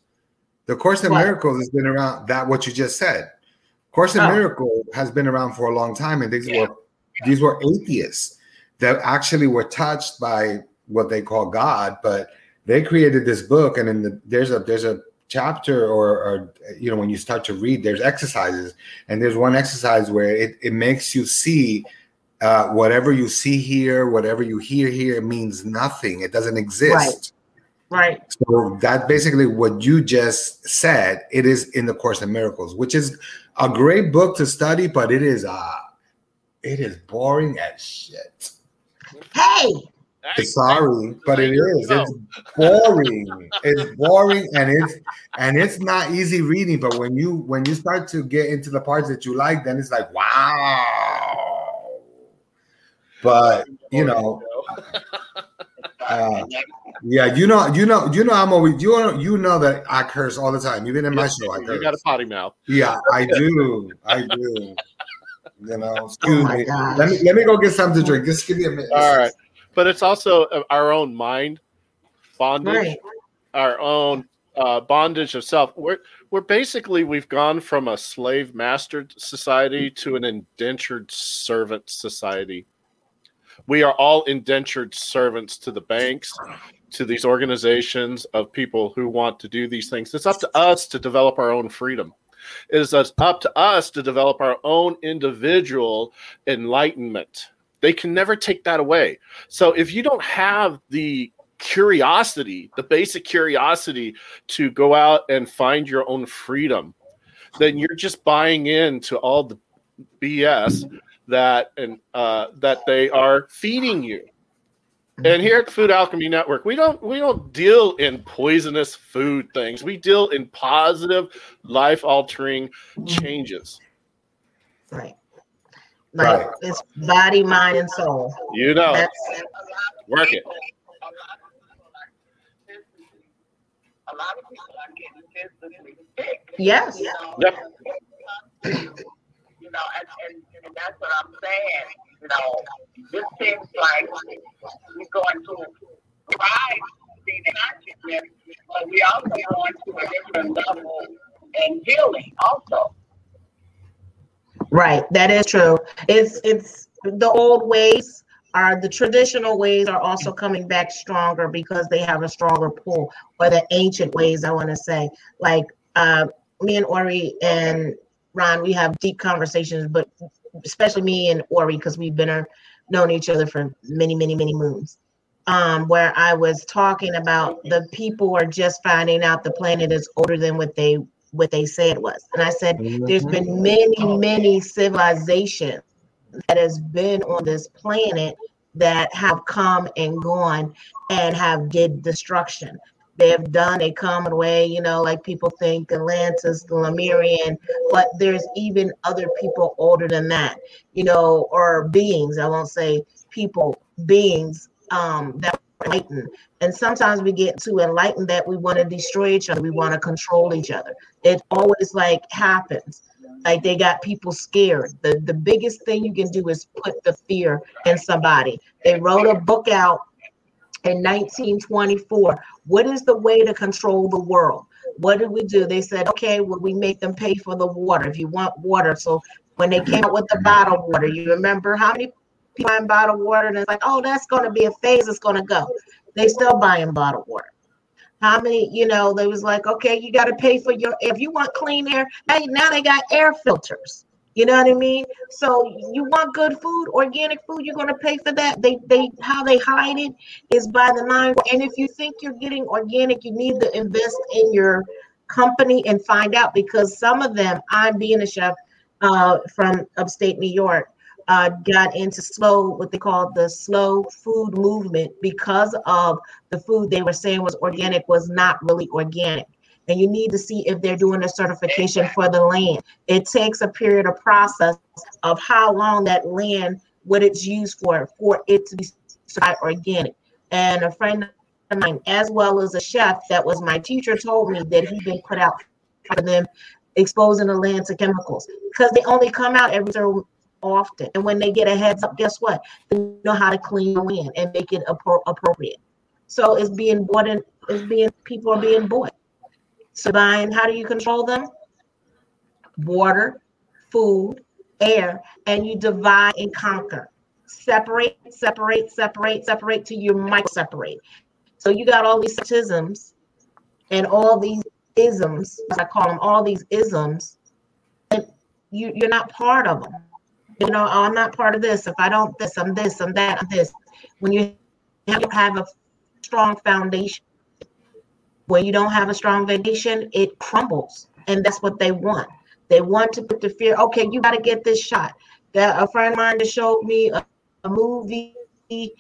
The Course in What? Miracles has been around. That what you just said. Course in Oh. Miracles has been around for a long time, and these were these were atheists that actually were touched by what they call God, but they created this book, and in the there's a there's a chapter or, or you know when you start to read there's exercises and there's one exercise where it, it makes you see uh, whatever you see here whatever you hear here means nothing it doesn't exist right right. so that basically what you just said, it is in the Course in Miracles, which is a great book to study, but it is uh it is boring as shit. hey Sorry, but it is. It's boring. It's boring and it's and it's not easy reading. But when you when you start to get into the parts that you like, then it's like wow. But you know, uh, yeah, you know, you know, you know, I'm always you know, you know that I curse all the time, even in my show. I you got a potty mouth. Yeah, I do. I do. You know, excuse Oh me. gosh. Let me let me go get something to drink. Just give me a minute. All right, but it's also uh, our own mind bondage, right our own uh, bondage of self. We're we're basically we've gone from a slave mastered society to an indentured servant society. We are all indentured servants to the banks, to these organizations of people who want to do these things. It's up to us to develop our own freedom. It is up to us to develop our own individual enlightenment. They can never take that away. So if you don't have the curiosity, the basic curiosity to go out and find your own freedom, then you're just buying into all the BS that and uh, that they are feeding you. And here at the Food Alchemy Network, we don't we don't deal in poisonous food things. We deal in positive, life altering changes. right like Right. it's body mind and soul You know, that's work it. A lot of people are getting physically sick. yes Yep. you know, and, and, and that's what I'm saying. You know, this seems like we're going to rise in consciousness, but we also going to a different level and healing also. Right, that is true. It's it's the old ways are the traditional ways are also coming back stronger because they have a stronger pull, or the ancient ways I want to say. Like uh, me and Ori and Ron, we have deep conversations, but especially me and Ori because we've been uh, known each other for many, many, many moons. Um, where I was talking about the people are just finding out the planet is older than what they what they say it was, and I said there's been many, many civilizations that has been on this planet that have come and gone and have did destruction. They have done a common way, you know, like people think Atlantis, the Lemurian, but there's even other people older than that, you know, or beings. I won't say people, beings um, that enlightened. And sometimes we get too enlightened that we want to destroy each other. We want to control each other. It always like happens. Like they got people scared. The the biggest thing you can do is put the fear in somebody. They wrote a book out in 1924. What is the way to control the world? What did we do? They said, okay, well, we make them pay for the water if you want water. So when they came out with the bottled water, you remember how many people buying bottled water? And it's like, oh, that's going to be a phase. It's going to go. They still buying bottled water. How many, you know, they was like, okay, you got to pay for your, if you want clean air, now, now they got air filters. You know what I mean? So you want good food, organic food, you're gonna pay for that. They they how they hide it is by the nine. And if you think you're getting organic, you need to invest in your company and find out because some of them, I'm being a chef uh, from upstate New York, uh, got into slow, what they call the slow food movement because of the food they were saying was organic was not really organic and you need to see if they're doing a certification for the land. It takes a period of process of how long that land, what it's used for, for it to be certified organic. And a friend of mine, as well as a chef that was my teacher, told me that he'd been put out for them exposing the land to chemicals because they only come out every so often. And when they get a heads up, guess what? They know how to clean the land and make it appro- appropriate. So it's being bought in, it's being people are being bought. So, buying, how do you control them? Water, food, air, and you divide and conquer. Separate, separate, separate, separate till you might separate. So you got all these isms and all these isms, I call them, all these isms, and you, you're not part of them. You know, oh, I'm not part of this. If I don't this, I'm this, I'm that, I'm this. When you have a strong foundation, when you don't have a strong foundation, it crumbles. And that's what they want. They want to put the fear, okay, you got to get this shot. That a friend of mine just showed me a, a movie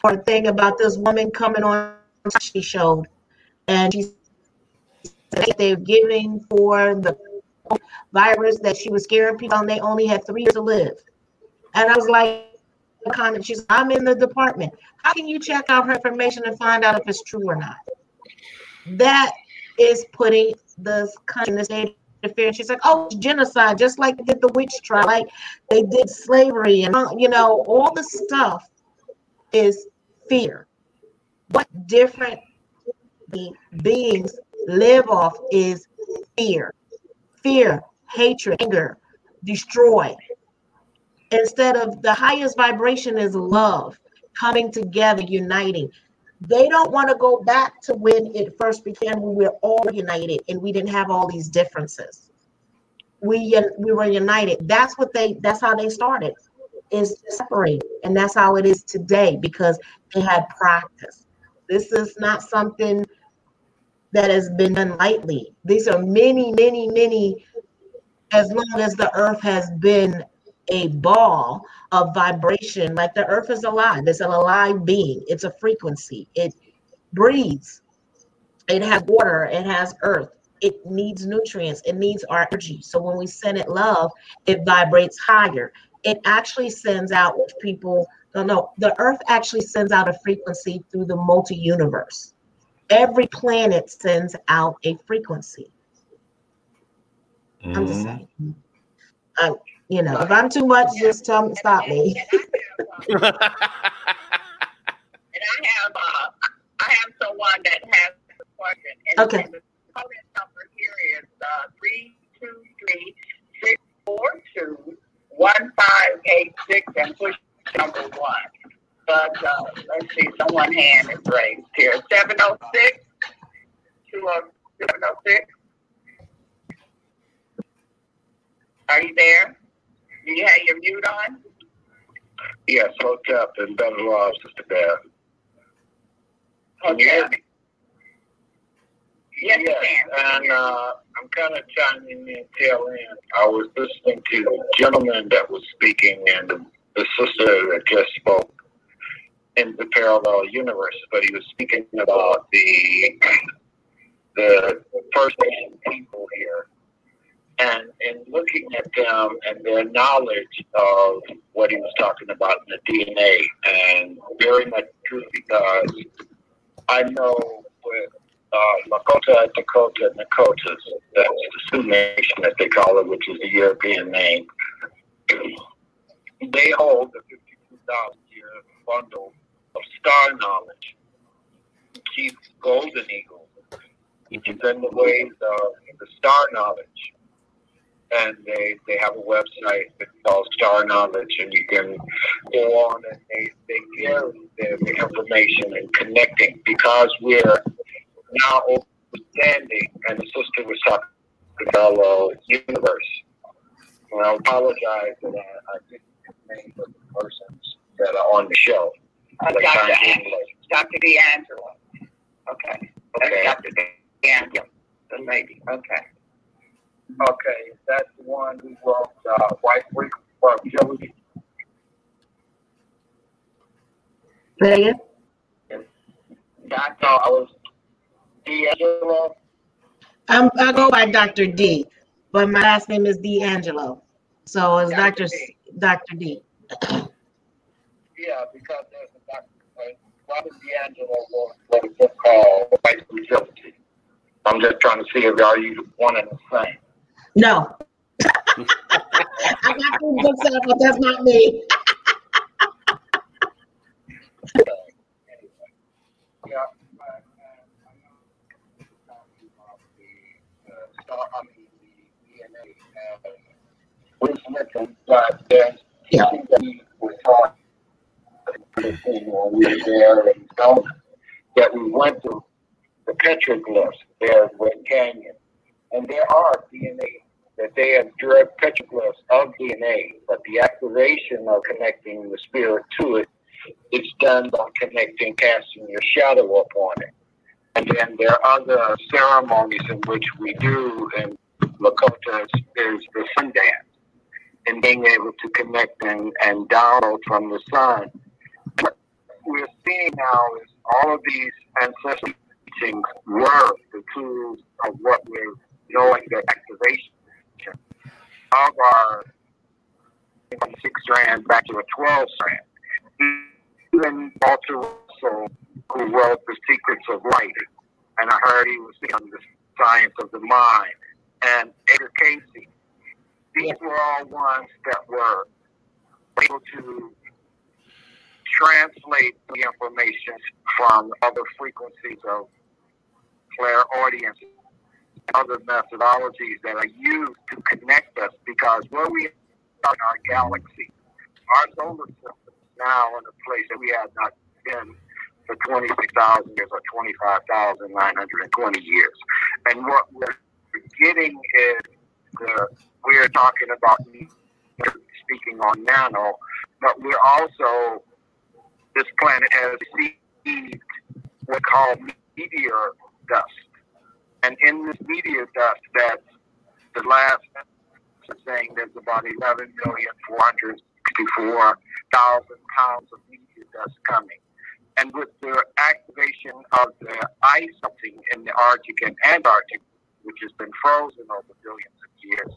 or a thing about this woman coming on, she showed. And she said they're giving for the virus that she was scaring people and they only had three years to live. And I was like, comment, she's I'm in the department. How can you check out her information and find out if it's true or not? That is putting country in the state of fear. And she's like, oh, genocide, just like they did the witch trial, like they did slavery, and uh, you know, all the stuff is fear. What different beings live off is fear, fear, hatred, anger, destroy. Instead of the highest vibration is love, coming together, uniting. They don't want to go back to when it first began, when we were all united and we didn't have all these differences. We we were united. That's what they. That's how they started. Is separated. and that's how it is today because they had practice. This is not something that has been done lightly. These are many, many, many. As long as the earth has been a ball of vibration. Like the earth is alive, it's an alive being, it's a frequency, it breathes, it has water, it has earth, it needs nutrients, it needs our energy. So when we send it love, it vibrates higher. It actually sends out, which people don't know, the earth actually sends out a frequency through the multi universe. Every planet sends out a frequency. Mm-hmm. I'm just saying. Um, you know, if I'm too much, just tell me, stop me. and I have, uh, I have someone that has a question. And okay. The component number here is uh, three two three six four two one five eight six and push number one. But uh, let's see, someone hand is raised here. 706 706. Are you there? You have your mute on? Yes, hooked up and better love, Sister Bear. Can you hear me? Yes, yes and uh, I'm kind of chiming in tail end. I was listening to the gentleman that was speaking, and the, the sister that just spoke in the parallel universe, but he was speaking about the the First Nation people here. And in looking at them and their knowledge of what he was talking about in the DNA, and very much true because I know with uh, Lakota, Dakota, Nakotas, that's the Sioux Nation that they call it, which is the European name, they hold the 52,000 year bundle of star knowledge. Chief Golden Eagle is in the ways of the star knowledge. And they, they have a website that's called Star Knowledge, and you can go on and they, they give the, the information and connecting because we're now understanding, and the sister was talking about the universe. And I apologize that I, I didn't get the of the persons that are on the show. Uh, Like Dr. An- Dr. D'Angelo. Okay. That's Okay. Dr. D'Angelo, the lady. Okay. Okay, that's the one who wrote uh, White Freak from Joey. Say it again? Doctor, I was D'Angelo. I'm, I go by Dr. D, but my last name is D'Angelo. So it's Dr. Dr. S- Dr. D. Yeah, because there's a doctor, uh, Robert D'Angelo wrote, a book called White Fragility. I'm just trying to see if are use one and the same. No. I got two books out, but that's not me. Yeah, uh. Uh, that we were taught when we were there and so that we went to the petroglyphs there in Red Canyon, and there are DNA that they have direct petroglyphs of DNA, but the activation of connecting the spirit to it it's done by connecting, casting your shadow upon it. And then there are other ceremonies in which we do in Lakota is the sun dance and being able to connect and, and download from the sun. What we're seeing now is all of these ancestral teachings were the tools of what we're knowing the activation of our six strand back to a 12 strand even Walter Russell, who wrote The Secrets of Light, and I heard he was on the science of the mind, and Edgar Cayce. These were all ones that were able to translate the information from other frequencies of clairaudience, other methodologies that are used to connect us because where we are in our galaxy, our solar system now in a place that we have not been for 26,000 years or 25,920 years. And what we're getting is the, we're talking about speaking on nano, but we're also, this planet has received what called meteor dust. And in this meteor dust, that's the last saying there's about 11,464,000 pounds of meteor dust coming. And with the activation of the ice melting in the Arctic and Antarctic, which has been frozen over billions of years,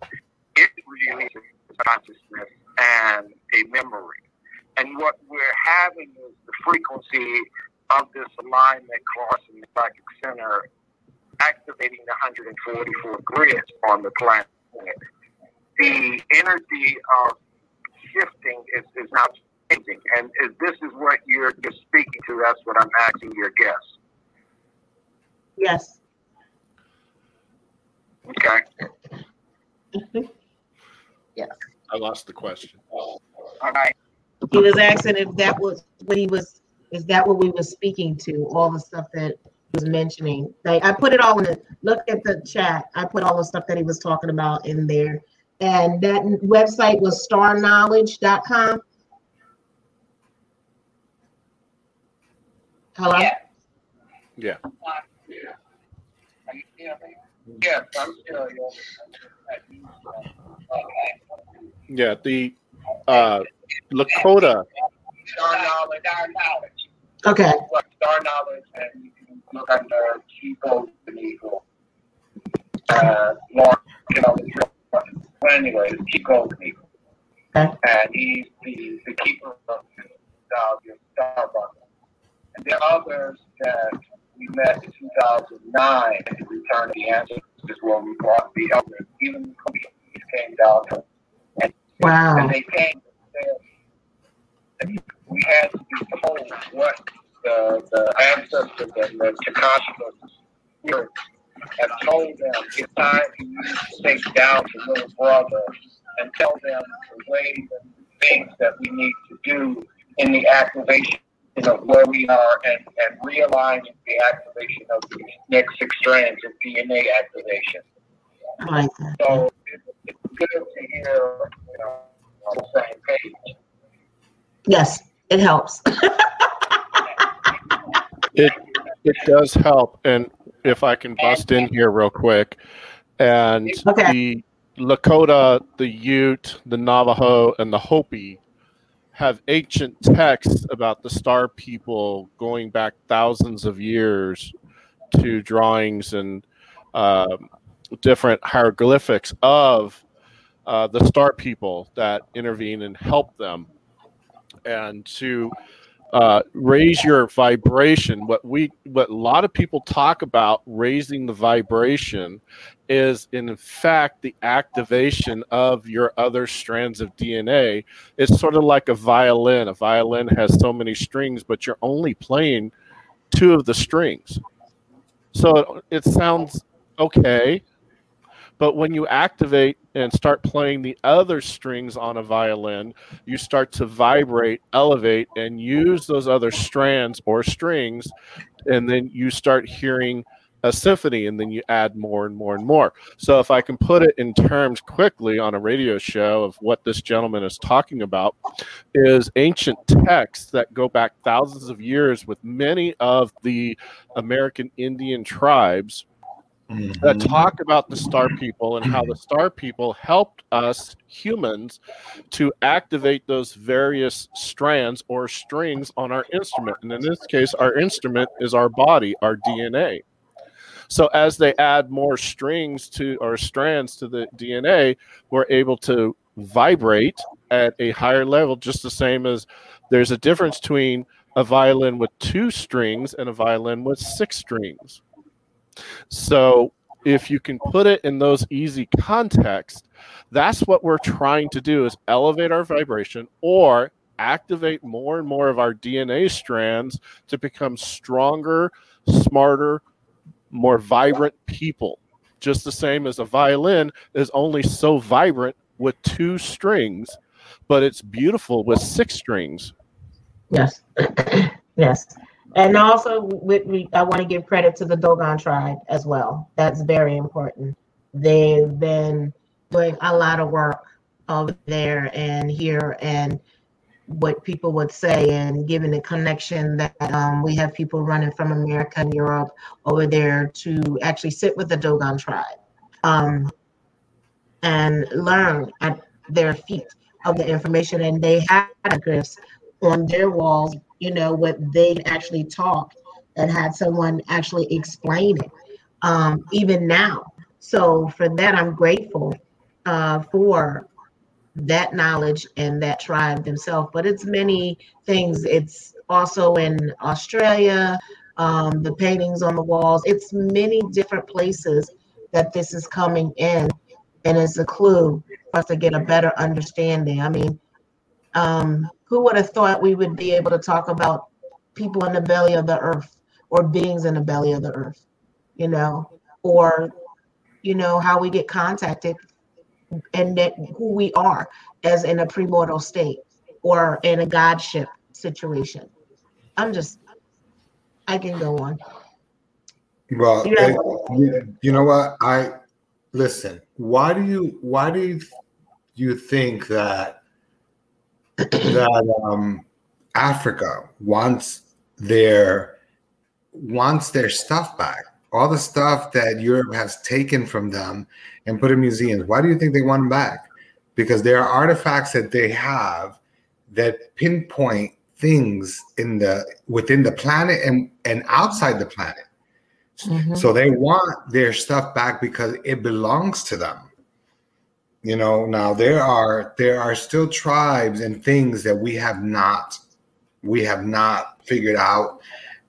it releases consciousness and a memory. And what we're having is the frequency of this alignment crossing the psychic center, activating the 144 grids on the planet. The energy of shifting is, is now changing. And if this is what you're, you're speaking to, that's what I'm asking your guests. Yes. Okay. Mm-hmm. Yes. I lost the question. All right. He was asking if that was what he was, is that what we were speaking to, all the stuff that he was mentioning? Like, I put it all in the, look at the chat. I put all the stuff that he was talking about in there. And that website was starknowledge.com. Hello? Yeah. Yeah. Are you still there? Yes, I'm still here. Okay. Yeah. The uh, Lakota. Star knowledge, star knowledge. Okay. Star knowledge, and you can look under Chief Golden Uh, Mark, you know, but anyway, Golden Eagle. Okay. And he's the, the keeper of uh, your star bundle. And there are others that we met in 2009 in Return the Answers, is where we brought the elders. Even the communities came down to and Wow. they came and we had to be told what the, the ancestors and the Takashima spirits have told them. It's time for you to take down the little brother and tell them the ways and things that we need to do in the activation of where we are and, and realigning the activation of the next six strands of DNA activation. I like that. So it, it's good to hear, you know, on the same page. Yes, it helps. It it does help, and if I can bust in here real quick, and Okay. the Lakota, the Ute, the Navajo, and the Hopi have ancient texts about the Star People going back thousands of years to drawings and um different hieroglyphics of uh, the Star People that intervene and help them, and to uh, raise your vibration. What we, what a lot of people talk about raising the vibration, is in fact the activation of your other strands of DNA. It's sort of like a violin. A violin has so many strings, but you're only playing two of the strings. So it sounds okay, but when you activate and start playing the other strings on a violin, you start to vibrate, elevate, and use those other strands or strings, and then you start hearing a symphony, and then you add more and more and more. So, if I can put it in terms quickly on a radio show of what this gentleman is talking about, is ancient texts that go back thousands of years with many of the American Indian tribes that Mhm. talk about the star people and how the star people helped us humans to activate those various strands or strings on our instrument. And in this case, our instrument is our body, our DNA. So as they add more strings to or strands to the DNA, we're able to vibrate at a higher level, just the same as there's a difference between a violin with two strings and a violin with six strings. So if you can put it in those easy contexts, that's what we're trying to do is elevate our vibration or activate more and more of our DNA strands to become stronger, smarter, more vibrant people. Just the same as a violin is only so vibrant with two strings, but it's beautiful with six strings. Yes. yes. And also, we, I want to give credit to the Dogon tribe as well. That's very important. They've been doing a lot of work over there and here, and what people would say, and given the connection that um, we have people running from America and Europe over there to actually sit with the Dogon tribe um, and learn at their feet of the information. And they have glyphs on their walls, you know, what they actually talked and had someone actually explain it, um, even now. So for that, I'm grateful uh, for that knowledge and that tribe themselves. But it's many things. It's also in Australia, um, the paintings on the walls. It's many different places that this is coming in, and it's a clue for us to get a better understanding. I mean, um, who would have thought we would be able to talk about people in the belly of the earth or beings in the belly of the earth, you know, or you know how we get contacted and that who we are as in a premortal state or in a godship situation. I'm just, I can go on. Well, You know- it- you, you know what? I listen. Why do you why do you, you think that that um, Africa wants their wants their stuff back? All the stuff that Europe has taken from them and put in museums. Why do you think they want them back? Because there are artifacts that they have that pinpoint things in the within the planet and and outside the planet. Mhm. So they want their stuff back because it belongs to them. You know, now there are there are still tribes and things that we have not we have not figured out.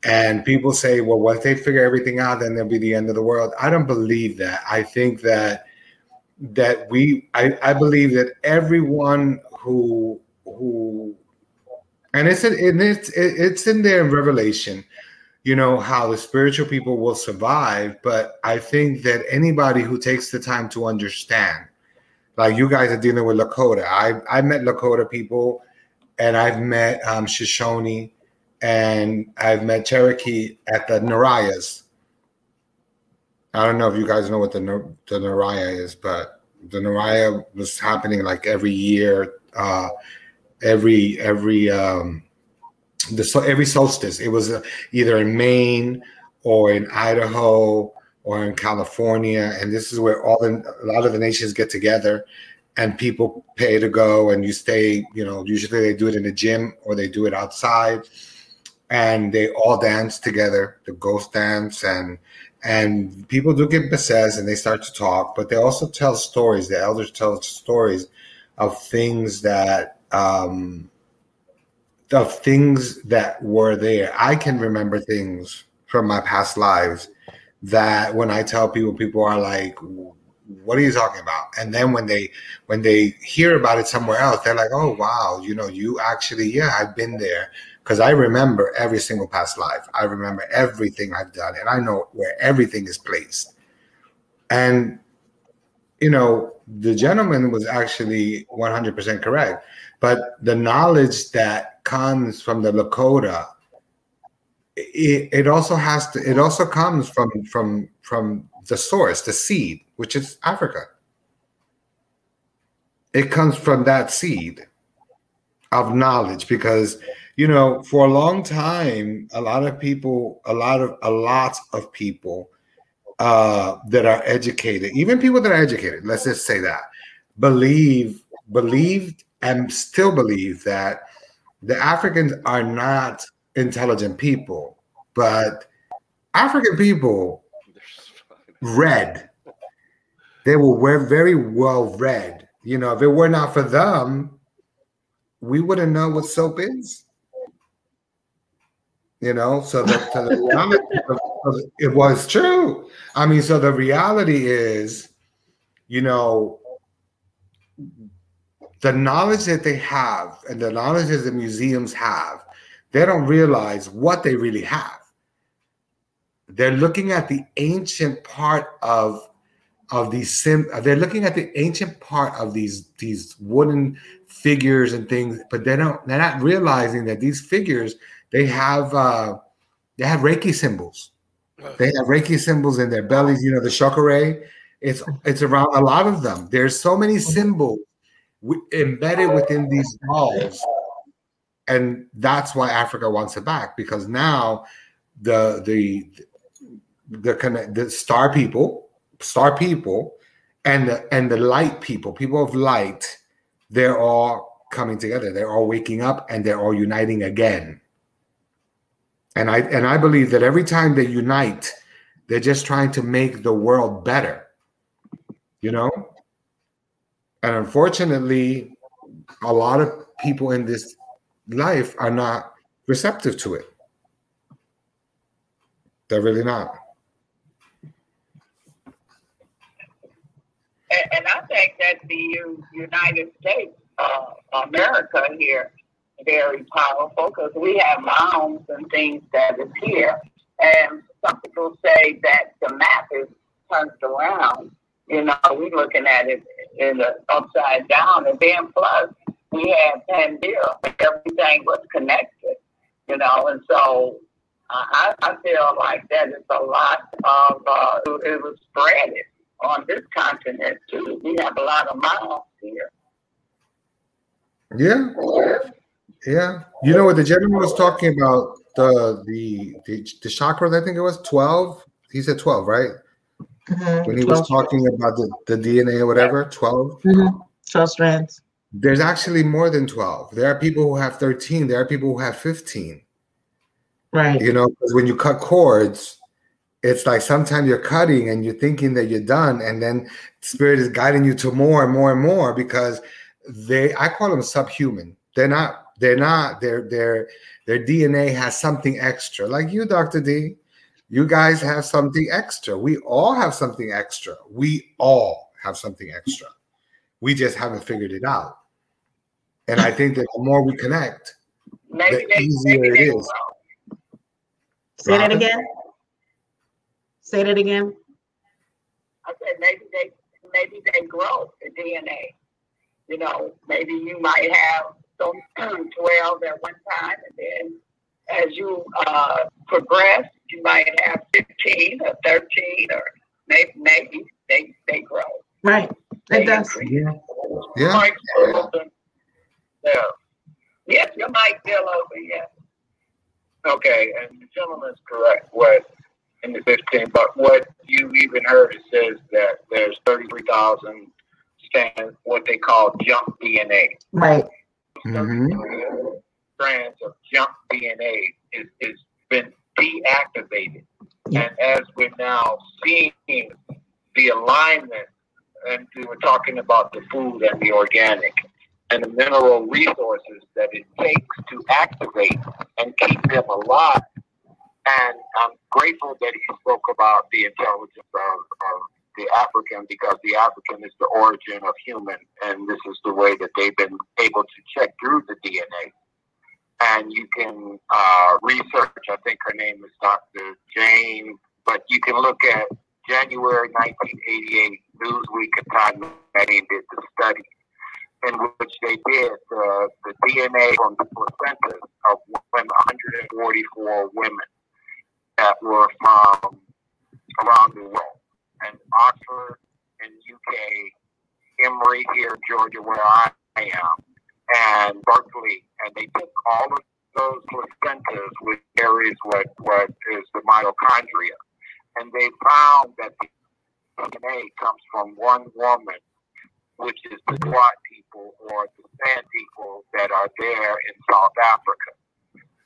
And people say, well, once they figure everything out, then there'll be the end of the world. I don't believe that. I think that that we I, I believe that everyone who who and it's in it's it's in there Revelation, you know how the spiritual people will survive. But I think that anybody who takes the time to understand, like you guys are dealing with Lakota. I I met Lakota people, and I've met um, Shoshone, and I've met Cherokee at the Narayas. I don't know if you guys know what the the Naraya is, but the Naraya was happening like every year, uh, every every um, the every solstice. It was uh, either in Maine or in Idaho or in California, and this is where all the a lot of the nations get together, and people pay to go, and you stay. You know, usually they do it in a gym or they do it outside, and they all dance together, the ghost dance, and and people do get possessed and they start to talk, but they also tell stories. The elders tell stories of things that um, of things that were there. I can remember things from my past lives that when I tell people, people are like, "What are you talking about?" And then when they when they hear about it somewhere else, they're like, "Oh wow, you know, you actually, yeah, I've been there." Because I remember every single past life. I remember everything I've done, and I know where everything is placed. And you know, the gentleman was actually 100% correct. But the knowledge that comes from the Lakota, it, it also has to. It also comes from from from the source, the seed, which is Africa. It comes from that seed of knowledge because you know for a long time a lot of people a lot of a lot of people uh that are educated even people that are educated let's just say that believe believed and still believe that the Africans are not intelligent people, but African people read. They were very well read. You know, if it were not for them, we wouldn't know what soap is. You know, so the, so the reality of- it was true. I mean, so the reality is, you know, the knowledge that they have and the knowledge that the museums have, they don't realize what they really have. They're looking at the ancient part of of these sim. They're looking at the ancient part of these these wooden figures and things, but they don't. They're not realizing that these figures they have uh, they have Reiki symbols. They have Reiki symbols in their bellies. You know the chakra. It's it's around a lot of them. There's so many symbols w- embedded within these walls and that's why africa wants it back because now the the the connect the star people star people and the and the light people people of light they're all coming together. They're all waking up and they're all uniting again. And i and i believe that every time they unite they're just trying to make the world better you know? And unfortunately, a lot of people in this life are not receptive to it. They're really not. And, and I think that the United States, uh, America here, very powerful because we have mounds and things that is here. And some people say that the map is turned around. You know, we're looking at it in the upside down. And then plus, we had Pandora, everything was connected, you know, and so I, I feel like that is a lot of, uh, it was spread on this continent too. We have a lot of miles here. Yeah, yeah. You know what the gentleman was talking about the the the, the chakras. I think it was twelve. He said twelve, right? Mhm. When he was talking about the, the DNA or whatever, twelve. Mhm. 12 strands. There's actually more than 12. There are people who have 13. There are people who have 15. Right. You know, because when you cut cords, it's like sometimes you're cutting and you're thinking that you're done, and then spirit is guiding you to more and more and more because they I call them subhuman. They're not, they're not, their their their DNA has something extra. Like you, Dr. D. You guys have something extra. We all have something extra. We all have something extra. We just haven't figured it out. And I think that the more we connect, Maybe the easier maybe it they will. Say that again. Say that again. I said maybe they maybe they grow the DNA. You know, maybe you might have some twelve at one time, and then as you uh, progress, you might have fifteen or thirteen, or maybe maybe they they grow. Right. They It does. increase. Yeah. Yeah. Mike open. Yeah. Yes, your mic still open. Yes. Okay, and the gentleman's correct. What in the 15, but what you even heard it says that there's 33,000 stand what they call junk DNA. Right. Mhm. Strands of junk DNA is is been deactivated, Yeah. and as we're now seeing the alignment, and we were talking about the food and the organic and the mineral resources that it takes to activate and keep them alive. And I'm grateful that he spoke about the intelligence of, of the African because the African is the origin of human, and this is the way that they've been able to check through the DNA. And you can uh, research, I think her name is Dr. Jane, but you can look at January 1988 Newsweek and Time Magazine did the study which they did uh, the DNA from the placentas of women, 144 women that were from around the world. And Oxford in UK, Emory here in Georgia, where I am, and Berkeley. And they took all of those placentas, which carries what, what is the mitochondria. And they found that the DNA comes from one woman which is the Swat people or the Sand people that are there in South Africa.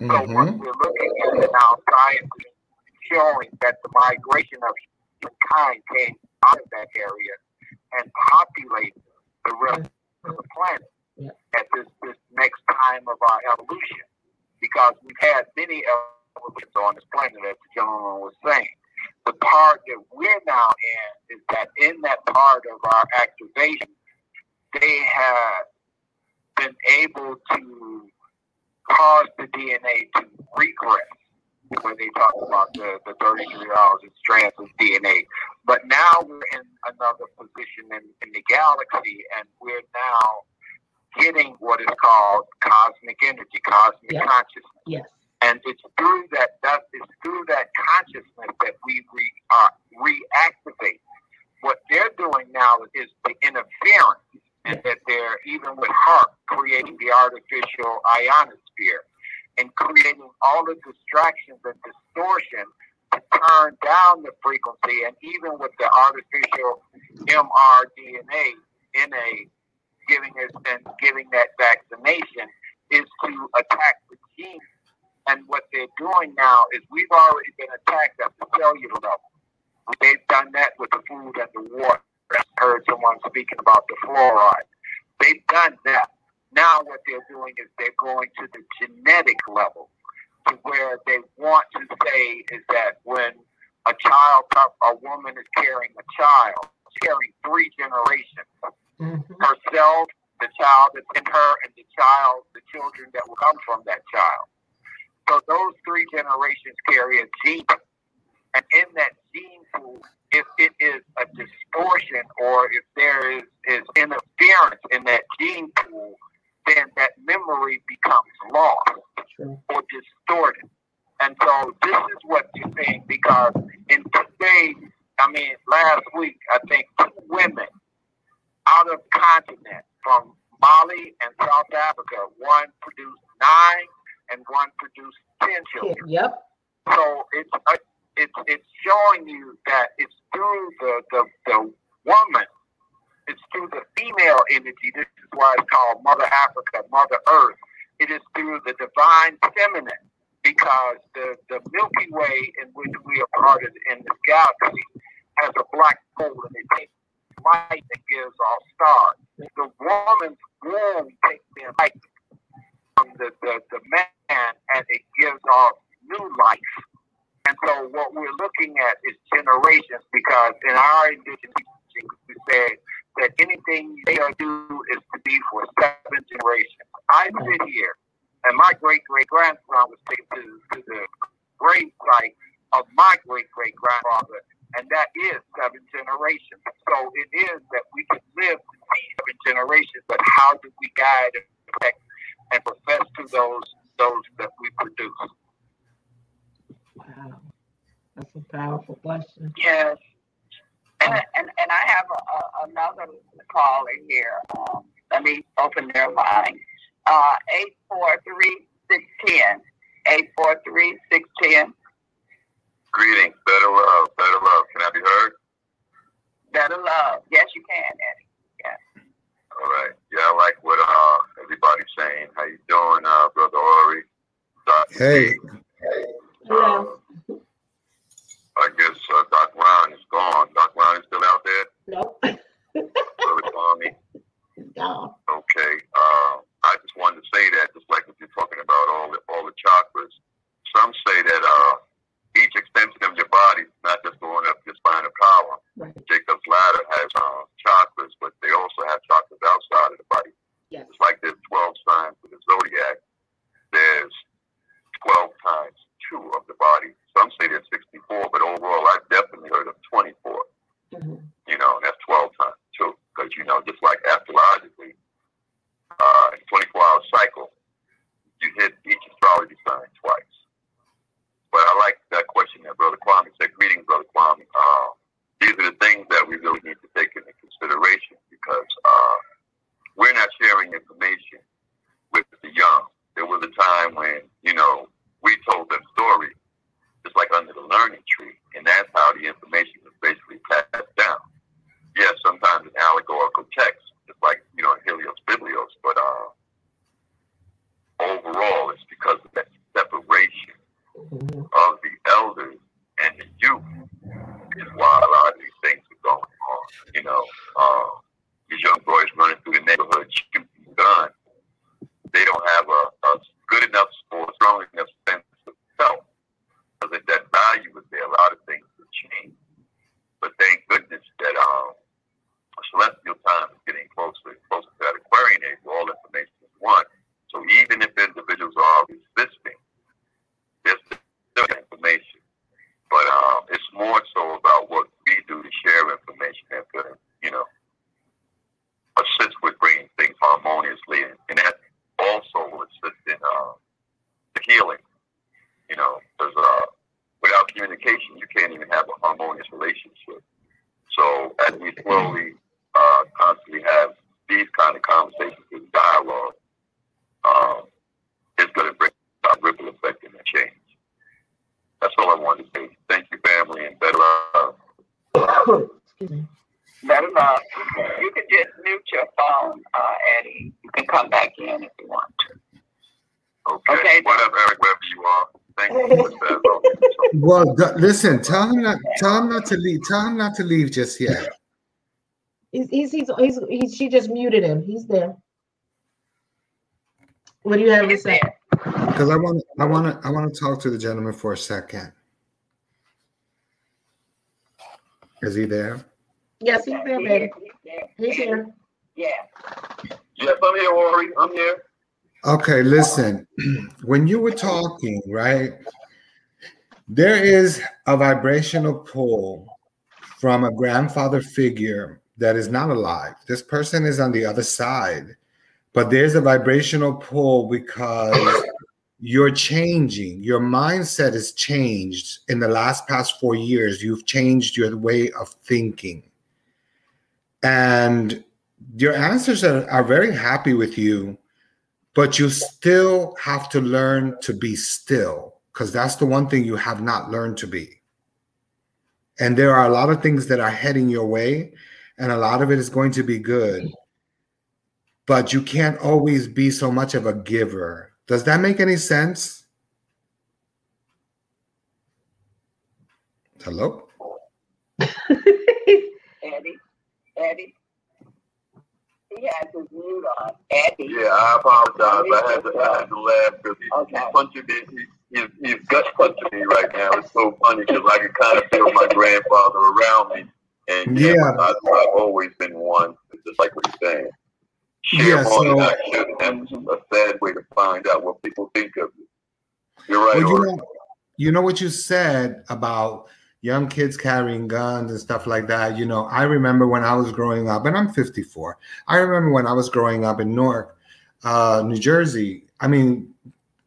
So what Mhm. we're looking at now, science is showing that the migration of humankind came out of that area and populated the rest of the planet Yeah. at this, this next time of our evolution. Because we've had many evolutions on this planet, as the gentleman was saying. The part that we're now in is that in that part of our activation, they have been able to cause the DNA to regress when they talk about the, the 33,000 strands of DNA. But now we're in another position in, in the galaxy, and we're now getting what is called cosmic energy, cosmic Yeah. consciousness. Yes. And it's through that, that it's through that consciousness that we re, uh, reactivate. What they're doing now is the interference, and that they're even with HAARP creating the artificial ionosphere and creating all the distractions and distortion to turn down the frequency, and even with the artificial mRDNA NA giving us and giving that vaccination is to attack the gene. And what they're doing now is we've already been attacked at the cellular level. They've done that with the food and the water. I heard someone speaking about the fluoride. They've done that. Now what they're doing is they're going to the genetic level to where they want to say is that when a child, a woman is carrying a child, carrying three generations, Mhm. herself, the child that's in her, and the child, the children that will come from that child. So those three generations carry a gene. And in that gene pool, if it is a distortion or if there is, is interference in that gene pool, then that memory becomes lost True. or distorted. And so this is what you're saying because in today, I mean, last week, I think two women out of continent from Mali and South Africa, one produced nine and one produced 10 children. Yep. So it's it's it's showing you that it's through the, the the woman, it's through the female energy. This is why it's called Mother Africa, Mother Earth. It is through the divine feminine because the, the Milky Way in which we are part of in the galaxy has a black hole and it takes light that gives off stars. The woman's womb takes in light from the, the, the man and it gives off new life. And so what we're looking at is generations because in our indigenous we said that anything they do Well, th- listen. Tell him not. Tell him not to leave. Tell him not to leave just yet. He's, he's, he's, he's, he's, she just muted him. He's there. What do you have to say? Because I want. I want to. I want to talk to the gentleman for a second. Is he there? Yes, he's there, baby. He's. He's here. Yeah. Yes, I'm here, Ori. I'm here. Okay, listen. When you were talking, right? There is a vibrational pull from a grandfather figure that is not alive. This person is on the other side, but there's a vibrational pull because you're changing. Your mindset has changed in the last past four years. You've changed your way of thinking. And your ancestors are, are very happy with you but you still have to learn to be still because that's the one thing you have not learned to be. And there are a lot of things that are heading your way, and a lot of it is going to be good. but you can't always be so much of a giver. Does that make any sense? Hello? Eddie, Eddie. He has his mute on. Eddie. Yeah, I apologize. I had to, I had to laugh because he's, Okay. he's punching me. He, he's, he's gut punching me right now. It's so funny because I can kind of feel my grandfather around me. And yeah, Yeah. I, I've always been one, It's just like what you're saying. Share Yeah, more than so- I should, and that's a sad way to find out what people think of you. You're right. Well, you know, you know what you said about young kids carrying guns and stuff like that. You know, I remember when I was growing up, and I'm 54. I remember when I was growing up in Newark, uh, New Jersey. I mean,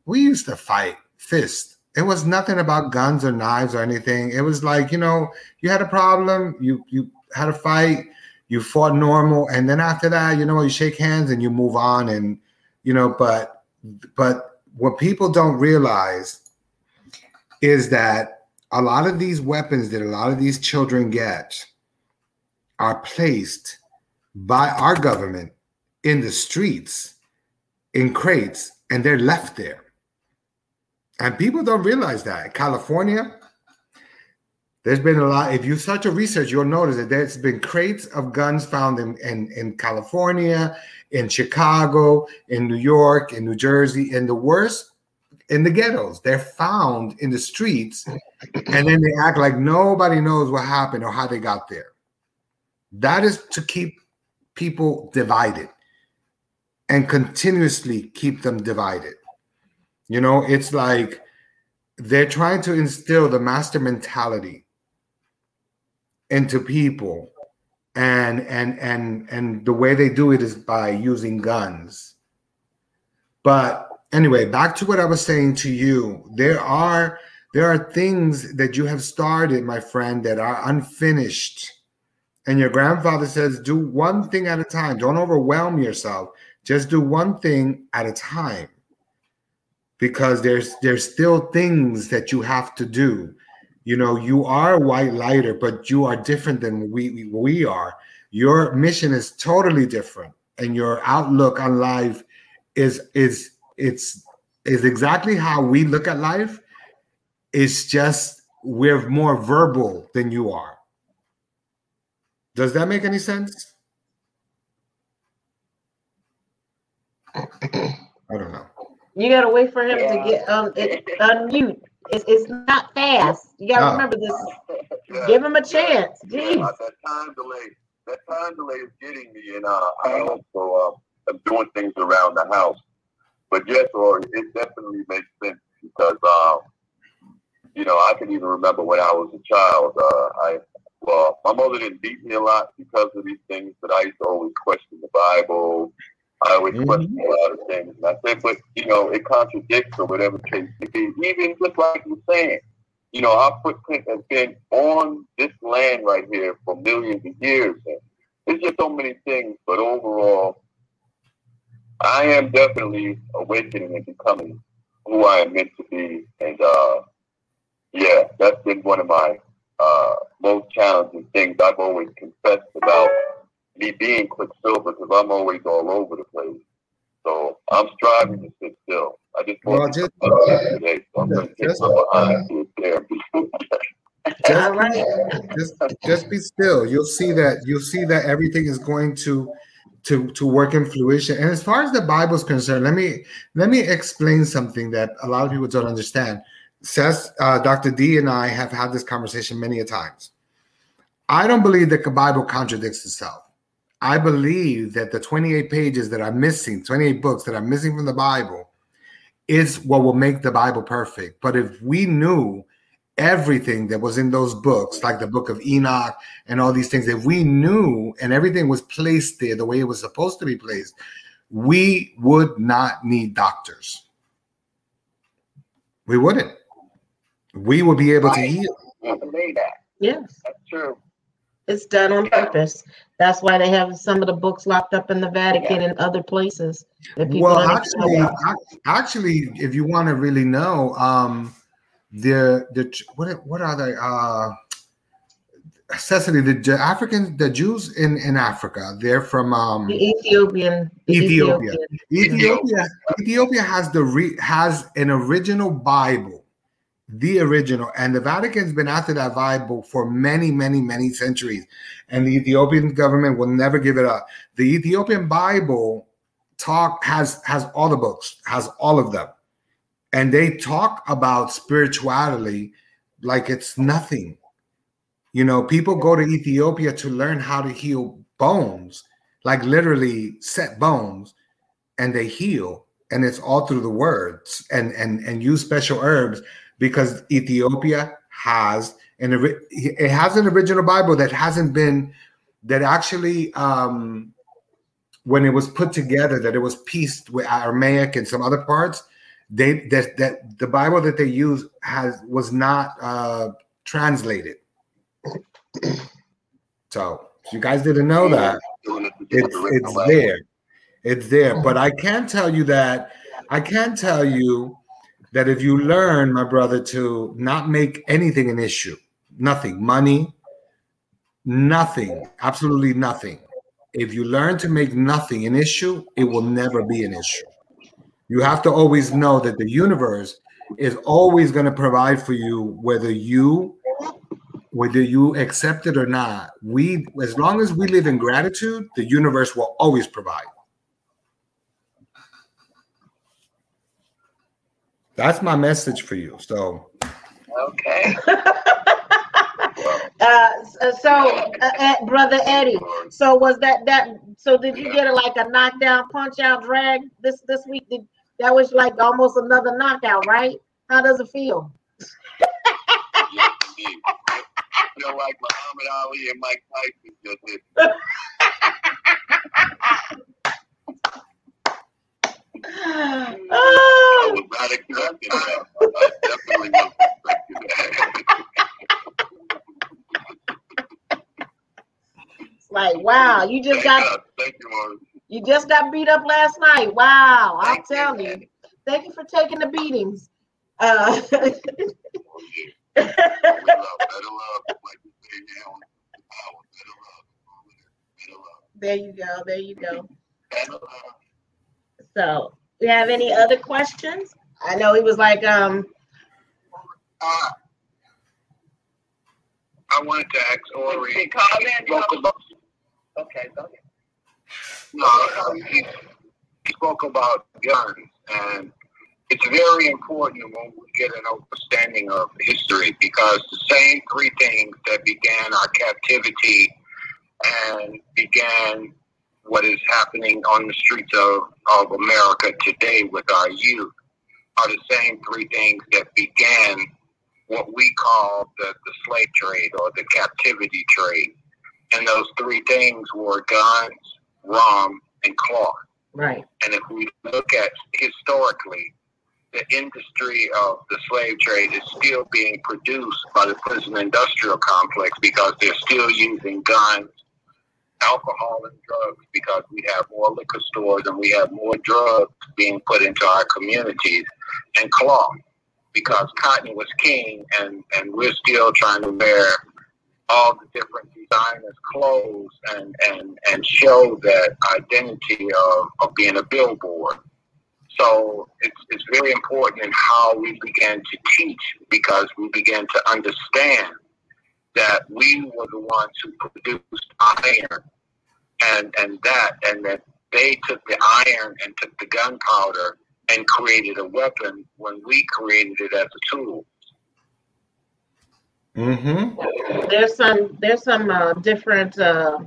we used to fight fist. It was nothing about guns or knives or anything. It was like you know, you had a problem, you you had a fight, you fought normal, and then after that, you know, you shake hands and you move on, and you know, but but what people don't realize is that a lot of these weapons that a lot of these children get are placed by our government in the streets in crates and they're left there. And people don't realize that. California, there's been a lot. If you start to research, you'll notice that there's been crates of guns found in, in, in California, in Chicago, in New York, in New Jersey, in the worst, in the ghettos. They're found in the streets, and then they act like nobody knows what happened or how they got there. That is to keep people divided and continuously keep them divided. You know, it's like they're trying to instill the master mentality into people and and and and the way they do it is by using guns but anyway back to what i was saying to you there are there are things that you have started my friend that are unfinished. And your grandfather says do one thing at a time. Don't overwhelm yourself. Just do one thing at a time. Because there's there's still things that you have to do. You know you are a white lighter but you are different than we we are. Your mission is totally different and your outlook on life is is it's is exactly how we look at life it's just we're more verbal than you are does that make any sense i don't know You gotta wait for him to get um it, unmute. It's it's not fast. You gotta Oh. remember this. Yeah. Give him a chance. Yeah, Jeez. that time delay, that time delay is getting me, and uh, I also uh, am doing things around the house. But yes, or it definitely makes sense because, um, you know, I can even remember when I was a child. Uh, I well, my mother didn't beat me a lot because of these things, but I used to always question the Bible. I always Mhm. question a lot of things, and I said, but you know, it contradicts or whatever case may be. Even just like you're saying, you know, our footprint has been on this land right here for millions of years. And it's just so many things, but overall, I am definitely awakening and becoming who I am meant to be. And uh, yeah, that's been one of my uh, most challenging things. I've always confessed about me being Quicksilver because I'm always all over the place. So I'm striving to sit still. I just Well, want just- to today, so I'm going to take just- my behind to therapy. All right. just just be still you'll see that you'll see that everything is going to to to work in fruition and as far as the bible's concerned let me let me explain something that a lot of people don't understand says uh, dr d and i have had this conversation many a times i don't believe that the bible contradicts itself i believe that the 28 pages that are missing 28 books that are missing from the bible is what will make the bible perfect but if we knew everything that was in those books, like the book of Enoch and all these things, if we knew and everything was placed there the way it was supposed to be placed, we would not need doctors. We wouldn't. We will be able to heal. I believe that. Yes, That's true. it's done on purpose. That's why they have some of the books locked up in the Vatican and other places that people Well, actually, know actually, if you want to really know, um, the the what what are they? Uh, Cecily, the J- Africans, the Jews in in Africa, they're from um, The Ethiopian. the Ethiopia. Ethiopian. Ethiopia. Ethiopia has the re, has an original Bible, the original, and the Vatican's been after that Bible for many, many, many centuries, and the Ethiopian government will never give it up. The Ethiopian Bible talk has has all the books, has all of them, and they talk about spirituality like it's nothing. You know, people go to Ethiopia to learn how to heal bones, like literally set bones, and they heal. And it's all through the words and and and use special herbs because Ethiopia has an it has an original Bible that hasn't been that actually um when it was put together that it was pieced with Aramaic and some other parts they that that the Bible that they use has was not uh translated so you guys didn't know that, Doing it with it's it's there. It's there. But I can tell you that I can tell you that if you learn, my brother, to not make anything an issue, nothing, money, nothing, absolutely nothing. If you learn to make nothing an issue, it will never be an issue. You have to always know that the universe is always going to provide for you, whether you whether you accept it or not. We, as long as we live in gratitude, the universe will always provide. That's my message for you. So Okay. Uh, so, uh, uh, brother Eddie, so was that that? So did you get a, like a knockdown, punch out, drag this this week? Did, that was like almost another knockout, right? How does it feel? Yes, indeed. I feel like Muhammad Ali and Mike Tyson just did. I was not expecting that. I definitely was expecting that. it's like wow, you just Thank got God. You, you just got beat up last night. Wow, I'll Thank you, tell you. Thank you for taking the beatings. Uh, yeah. We love, better love, like you say now, the power, better love, better love, there you go. There you go. Better love. So, we have any other questions? I know he was like, um, Uh, I wanted to ask Ori. He called in, spoke about, Okay, go ahead. no, uh, he, he spoke about guns, and it's very important when we get an understanding of history because the same three things that began our captivity and began what is happening on the streets of, of America today with our youth are the same three things that began what we call the, the slave trade or the captivity trade. And those three things were guns, rum, and cloth. right, And if we look at historically, the industry of the slave trade is still being produced by the prison industrial complex because they're still using guns, alcohol, and drugs because we have more liquor stores and we have more drugs being put into our communities, and cloth because cotton was king and, and we're still trying to wear all the different designers' clothes and, and, and show that identity of, of being a billboard. So it's, it's very important in how we began to teach because we began to understand that we were the ones who produced iron and, and that, and that they took the iron and took the gunpowder and created a weapon when we created it as a tool. Mm-hmm. there's some there's some uh, different uh,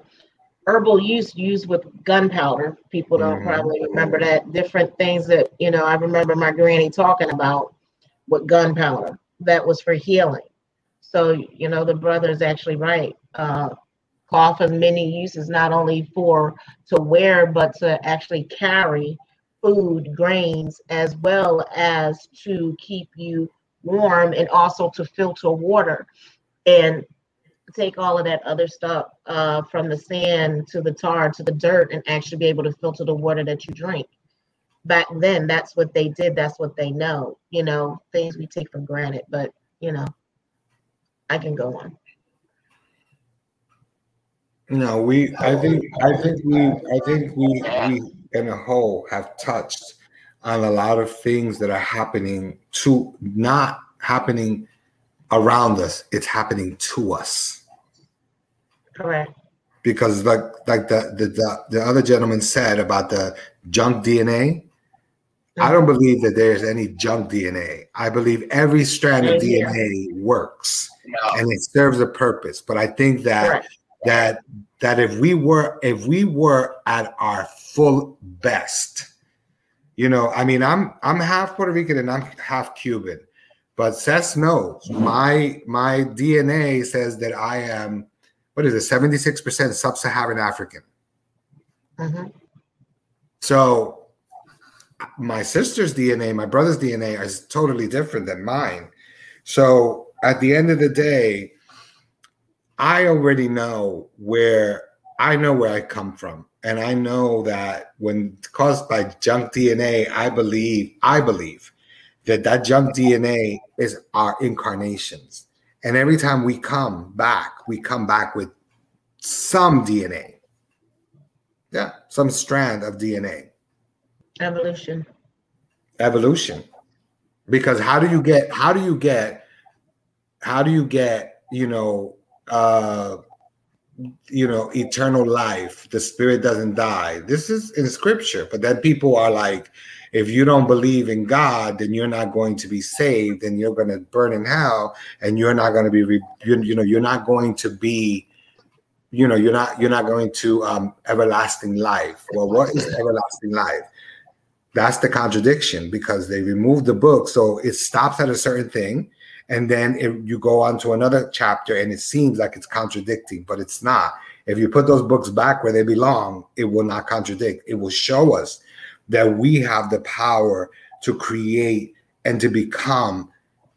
herbal use used with gunpowder. People don't Mhm. probably remember that. Different things that you know. I remember my granny talking about with gunpowder that was for healing. So you know the brother is actually right. Uh, cloth has many uses, not only for to wear, but to actually carry food, grains, as well as to keep you warm and also to filter water and take all of that other stuff uh, from the sand to the tar to the dirt and actually be able to filter the water that you drink. Back then, that's what they did. That's what they know. You know, things we take for granted. But you know, I can go on. No, we. I think. I think we. I think we. We, in a whole, have touched on a lot of things that are happening to not happening around us. It's happening to us Correct. because, like, like the the the, the other gentleman said about the junk DNA. I don't believe that there's any junk DNA. I believe every strand of. DNA works and it serves a purpose. But I think that Correct. that that if we were if we were at our full best you know i mean i'm i'm half puerto rican and i'm half cuban but Seth knows my my dna says that i am what is it 76% sub-saharan african Mhm. so my sister's dna my brother's dna is totally different than mine so at the end of the day I already know where I know where I come from. And I know that when caused by junk DNA, I believe, I believe that that junk DNA is our incarnations. And every time we come back, we come back with some DNA. Yeah, some strand of DNA. Evolution. Evolution. Because how do you get, how do you get, how do you get, you know, uh you know eternal life the spirit doesn't die this is in scripture but then people are like if you don't believe in god then you're not going to be saved and you're going to burn in hell and you're not going to be re- you, you know you're not going to be you know you're not you're not going to um everlasting life well what is everlasting life that's the contradiction because they removed the book so it stops at a certain thing and then if you go on to another chapter and it seems like it's contradicting but it's not. If you put those books back where they belong it will not contradict. It will show us that we have the power to create and to become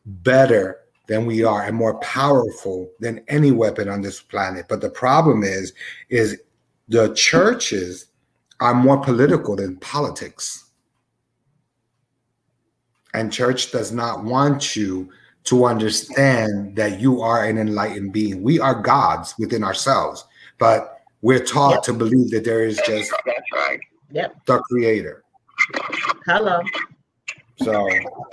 better than we are and more powerful than any weapon on this planet. But the problem is is the churches are more political than politics and church does not want you to understand that you are an enlightened being. We are gods within ourselves, but we're taught Yep. to believe that there is just That's right. the creator. Hello. So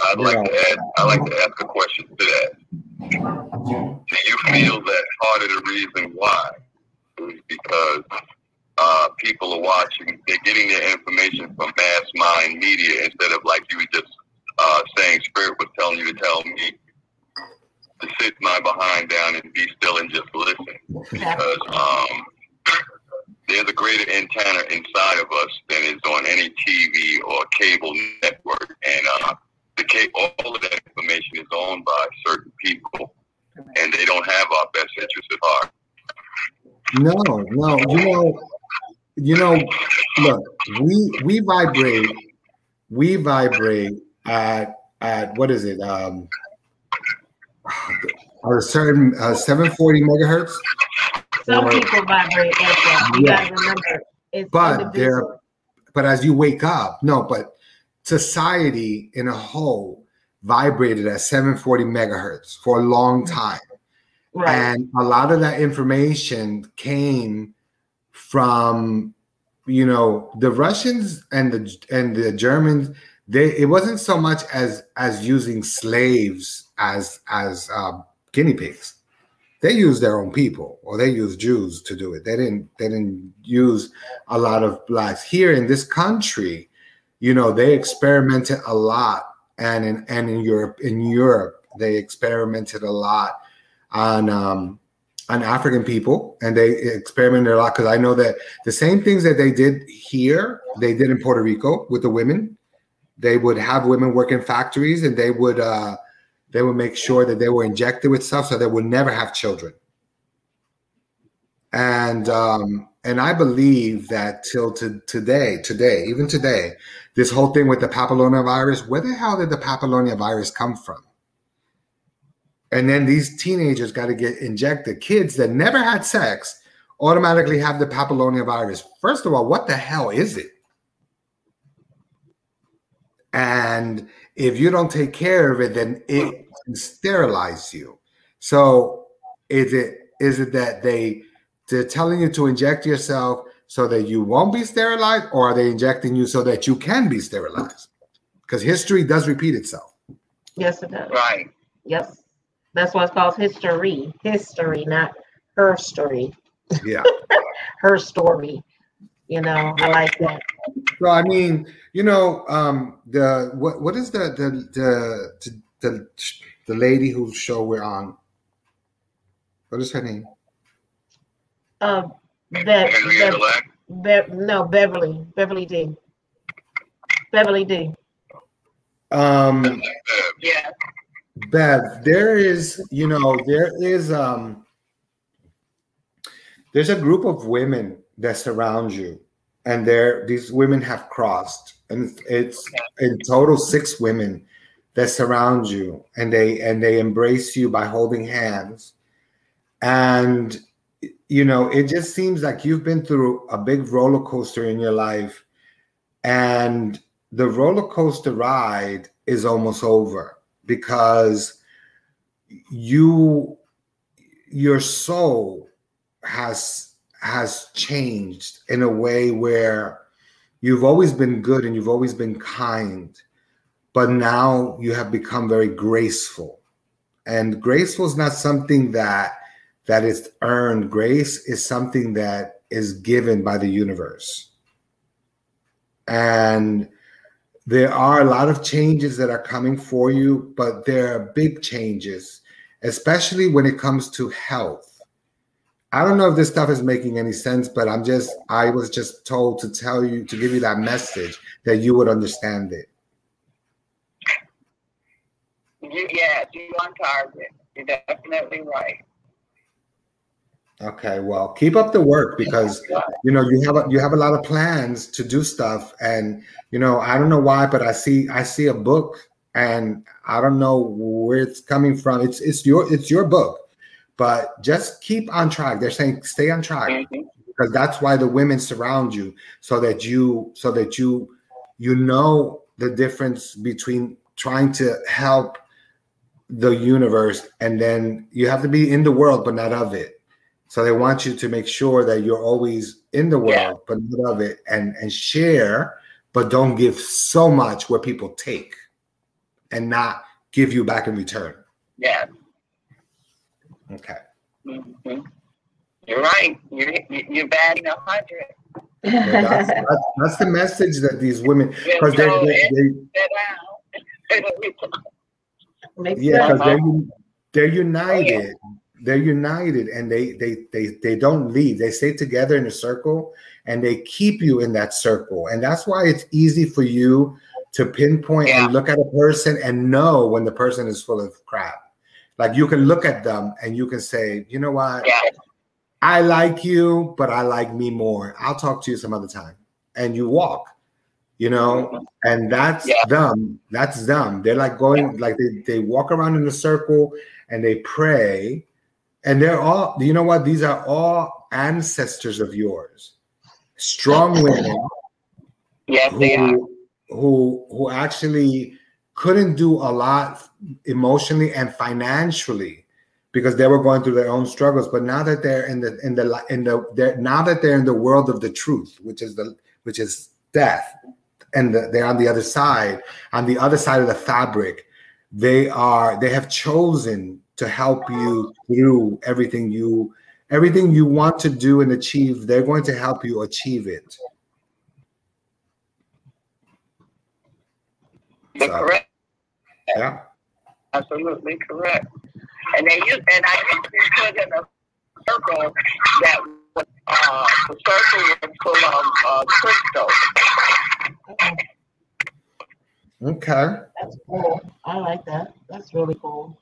I'd like to add, I'd like to ask a question to that. Do you feel that part of the reason why is because uh, people are watching, they're getting their information from mass mind media instead of like you were just uh, saying, Spirit was telling you to tell me to sit my behind down and be still and just listen because um, there's a greater antenna inside of us than is on any TV or cable network, and uh, the ca- all of that information is owned by certain people, and they don't have our best interests at heart. no, no, you know, you know, look, we we vibrate, we vibrate at at what is it? Um, at a certain uh, 740 megahertz. Some Or- people vibrate like that. You Yeah. gotta remember it's but there but as you wake up no but society in a whole vibrated at 740 megahertz for a long time right. and a lot of that information came from you know the russians and the and the germans they it wasn't so much as as using slaves as as um, guinea pigs. They used their own people or they used jews to do it. They didn't they didn't use a lot of blacks. Here in this country you know they experimented a lot and in and in europe in europe they experimented a lot on um on african people and they experimented a lot because i know that the same things that they did here they did in puerto rico with the women they would have women work in factories and they would uh they would make sure that they were injected with stuff so they would never have children. And um and i believe that till to today today even today this whole thing with the papilloma virus where the hell did the papilloma virus come from? And then these teenagers got to get injected. Kids that never had sex automatically have the papilloma virus. First of all what the hell is it and if you don't take care of it then it can sterilize you so is it is it that they they're telling you to inject yourself so that you won't be sterilized, or are they injecting you so that you can be sterilized? Because history does repeat itself. Yes, it does. Right. Yes. That's why it's called history. History, not her story. Yeah. Her story. You know, I like that. So I mean, you know, um, the what what is the the the the, the lady whose show we're on? What is her name? Um, Be- Henrietta Be- Be- no, Beverly. Beverly D. Beverly D. Um, yeah. Bev, there is, you know, there is um there's a group of women that surround you, and there these women have crossed, and it's in total six women that surround you, and they and they embrace you by holding hands, and you know, it just seems like you've been through a big roller coaster in your life, and the roller coaster ride is almost over because you your soul has has changed in a way where you've always been good and you've always been kind but now you have become very graceful. And graceful is not something that that is earned. Grace is something that is given by the universe. And there are a lot of changes that are coming for you, but there are big changes, especially when it comes to health. I don't know if this stuff is making any sense, but I'm just, I was just told to tell you, to give you that message that you would understand it. You, yes, you on target. You're definitely right. Okay, well, keep up the work because you know you have a, you have a lot of plans to do stuff, and you know I don't know why, but I see I see a book, and I don't know where it's coming from. It's it's your it's your book, but just keep on track. They're saying stay on track Mhm. because that's why the women surround you, so that you so that you you know the difference between trying to help the universe and then you have to be in the world but not of it so they want you to make sure that you're always in the world, Yeah. but not of it, and and share, but don't give so much where people take, and not give you back in return. Yes. Okay. hmm You're right. You're you're batting a hundred. So that's, that's, that's the message that these women, because they, they, they yeah, because they're, they're united. They're united, and they they they they don't leave. They stay together in a circle, and they keep you in that circle. And that's why it's easy for you to pinpoint Yeah. and look at a person and know when the person is full of crap. Like you can look at them and you can say, you know what, Yeah. I like you, but I like me more. I'll talk to you some other time. And you walk, you know, and that's Yeah. them. That's them. They're like going, like they, they walk around in a circle and they pray. And they're all, you know what? These are all ancestors of yours. Strong women Yes, they are. who who who actually couldn't do a lot emotionally and financially because they were going through their own struggles but now that they're in the in the in the they're now that they're in the world of the truth which is the which is death and the, they're on the other side on the other side of the fabric they are they have chosen to help you through everything you everything you want to do and achieve they're going to help you achieve it So, correct. Yeah Absolutely correct. And they use and I used to put in a circle that was uh the circle was full of uh crystals. okay That's cool. I like that. That's really cool.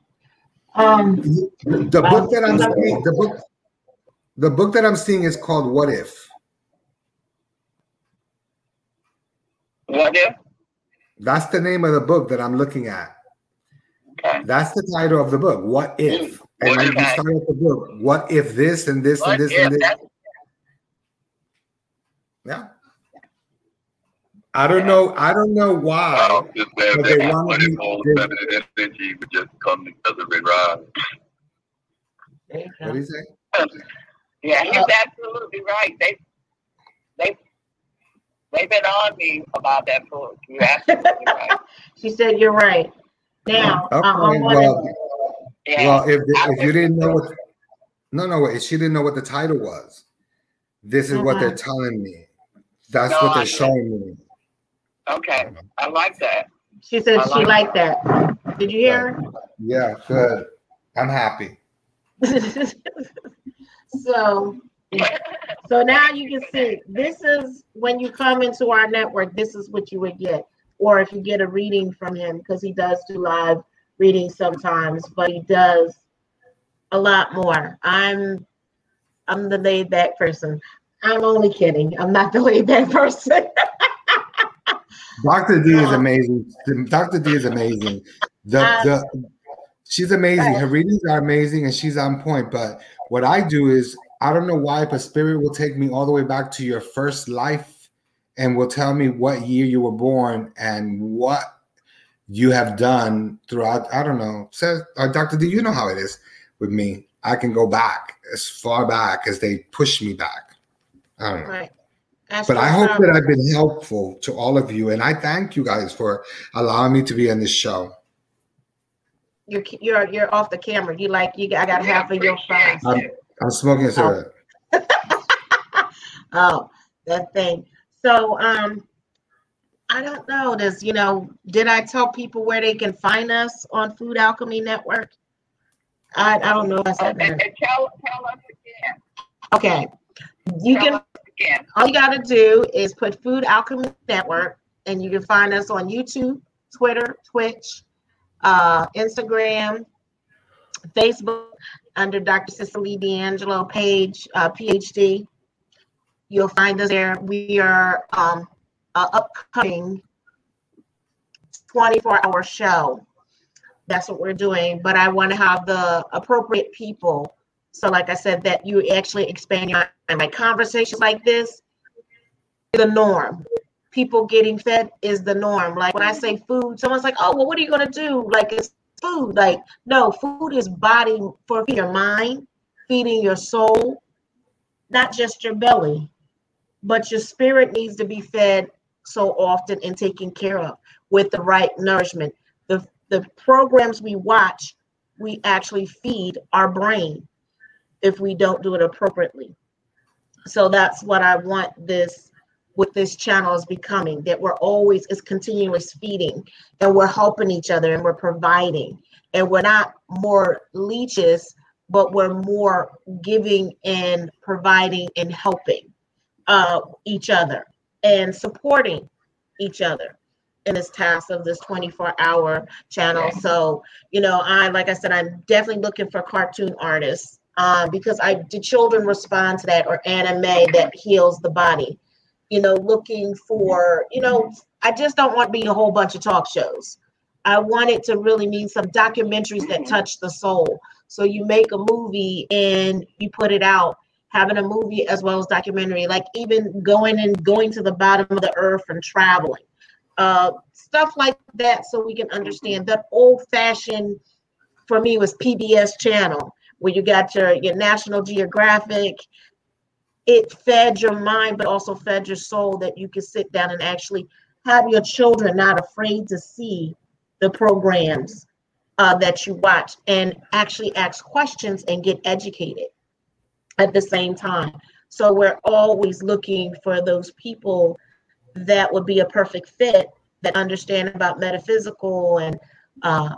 Um, the book that I'm seeing, the book, the book that I'm seeing is called "What If." What if? That's the name of the book that I'm looking at. Okay. That's the title of the book. What if? And What if you I- start the book. What if this and this What and this if? and this? That's Yeah. I don't know. I don't know why. Um, just that, But they that wanna be- feminine energy would just come together and rise. there you What go. do you say? Yeah, he's Uh, absolutely right. They they they've been on me about that book. You're absolutely right. She said you're right. Now, Okay, I, I well, Yeah. well, if, if you didn't know what, no, no, wait, she didn't know what the title was. This is what they're Mhm. telling me. That's No, what they're get- showing me. okay. I like that. she said I she like liked that. Did you hear her? Yeah, good. I'm happy. so so now you can see this is when you come into our network this is what you would get or if you get a reading from him because he does do live readings sometimes but he does a lot more i'm i'm the laid back person i'm only kidding i'm not the laid back person Dr. D is amazing. Dr. D is amazing. The Um, the she's amazing. Her readings are amazing and she's on point. But what I do is I don't know why, but spirit will take me all the way back to your first life and will tell me what year you were born and what you have done throughout. I don't know. Says uh, Dr. D, you know how it is with me. I can go back as far back as they push me back. I don't know. right But I hope that I've been helpful to all of you, and I thank you guys for allowing me to be on this show. you're you're you're off the camera you like you i got half of your appreciate face I'm, I'm smoking a cigarette. Oh, that thing. So, um, I don't know. Does you know? Did I tell people where they can find us on Food Alchemy Network? I I don't know if I said that. tell tell us again. Okay, you tell can. again. All you got to do is put Food Alchemy Network, and you can find us on YouTube, Twitter, Twitch, uh, Instagram, Facebook under Dr. Cicely D'Angelo page, uh, PhD. You'll find us there. We are um, a upcoming 24 hour show. That's what we're doing. But I want to have the appropriate people. So, like I said, that you actually expand your and like conversations like this, the norm. People getting fed is the norm. Like when I say food, someone's like, "Oh, well, what are you gonna do?" Like it's food. Like no, food is body for your mind, feeding your soul, not just your belly, but your spirit needs to be fed so often and taken care of with the right nourishment. The the programs we watch, we actually feed our brain if we don't do it appropriately. So that's what I want this with this channel is becoming that we're always is continuous feeding and we're helping each other and we're providing and we're not more leeches but we're more giving and providing and helping uh, each other and supporting each other in this task of this 24 hour channel. So you know i like i said i'm definitely looking for cartoon artists uh, because i the children respond to that or anime that heals the body you know looking for you know i just don't want to be a whole bunch of talk shows. I want it to really mean some documentaries that touch the soul. So you make a movie and you put it out having a movie as well as documentary like even going and going to the bottom of the earth and traveling uh, stuff like that so we can understand. That old fashioned for me was pbs channel where you got your your national geographic. It fed your mind but also fed your soul that you could sit down and actually have your children not afraid to see the programs uh, that you watch and actually ask questions and get educated at the same time. So we're always looking for those people that would be a perfect fit that understand about metaphysical and uh,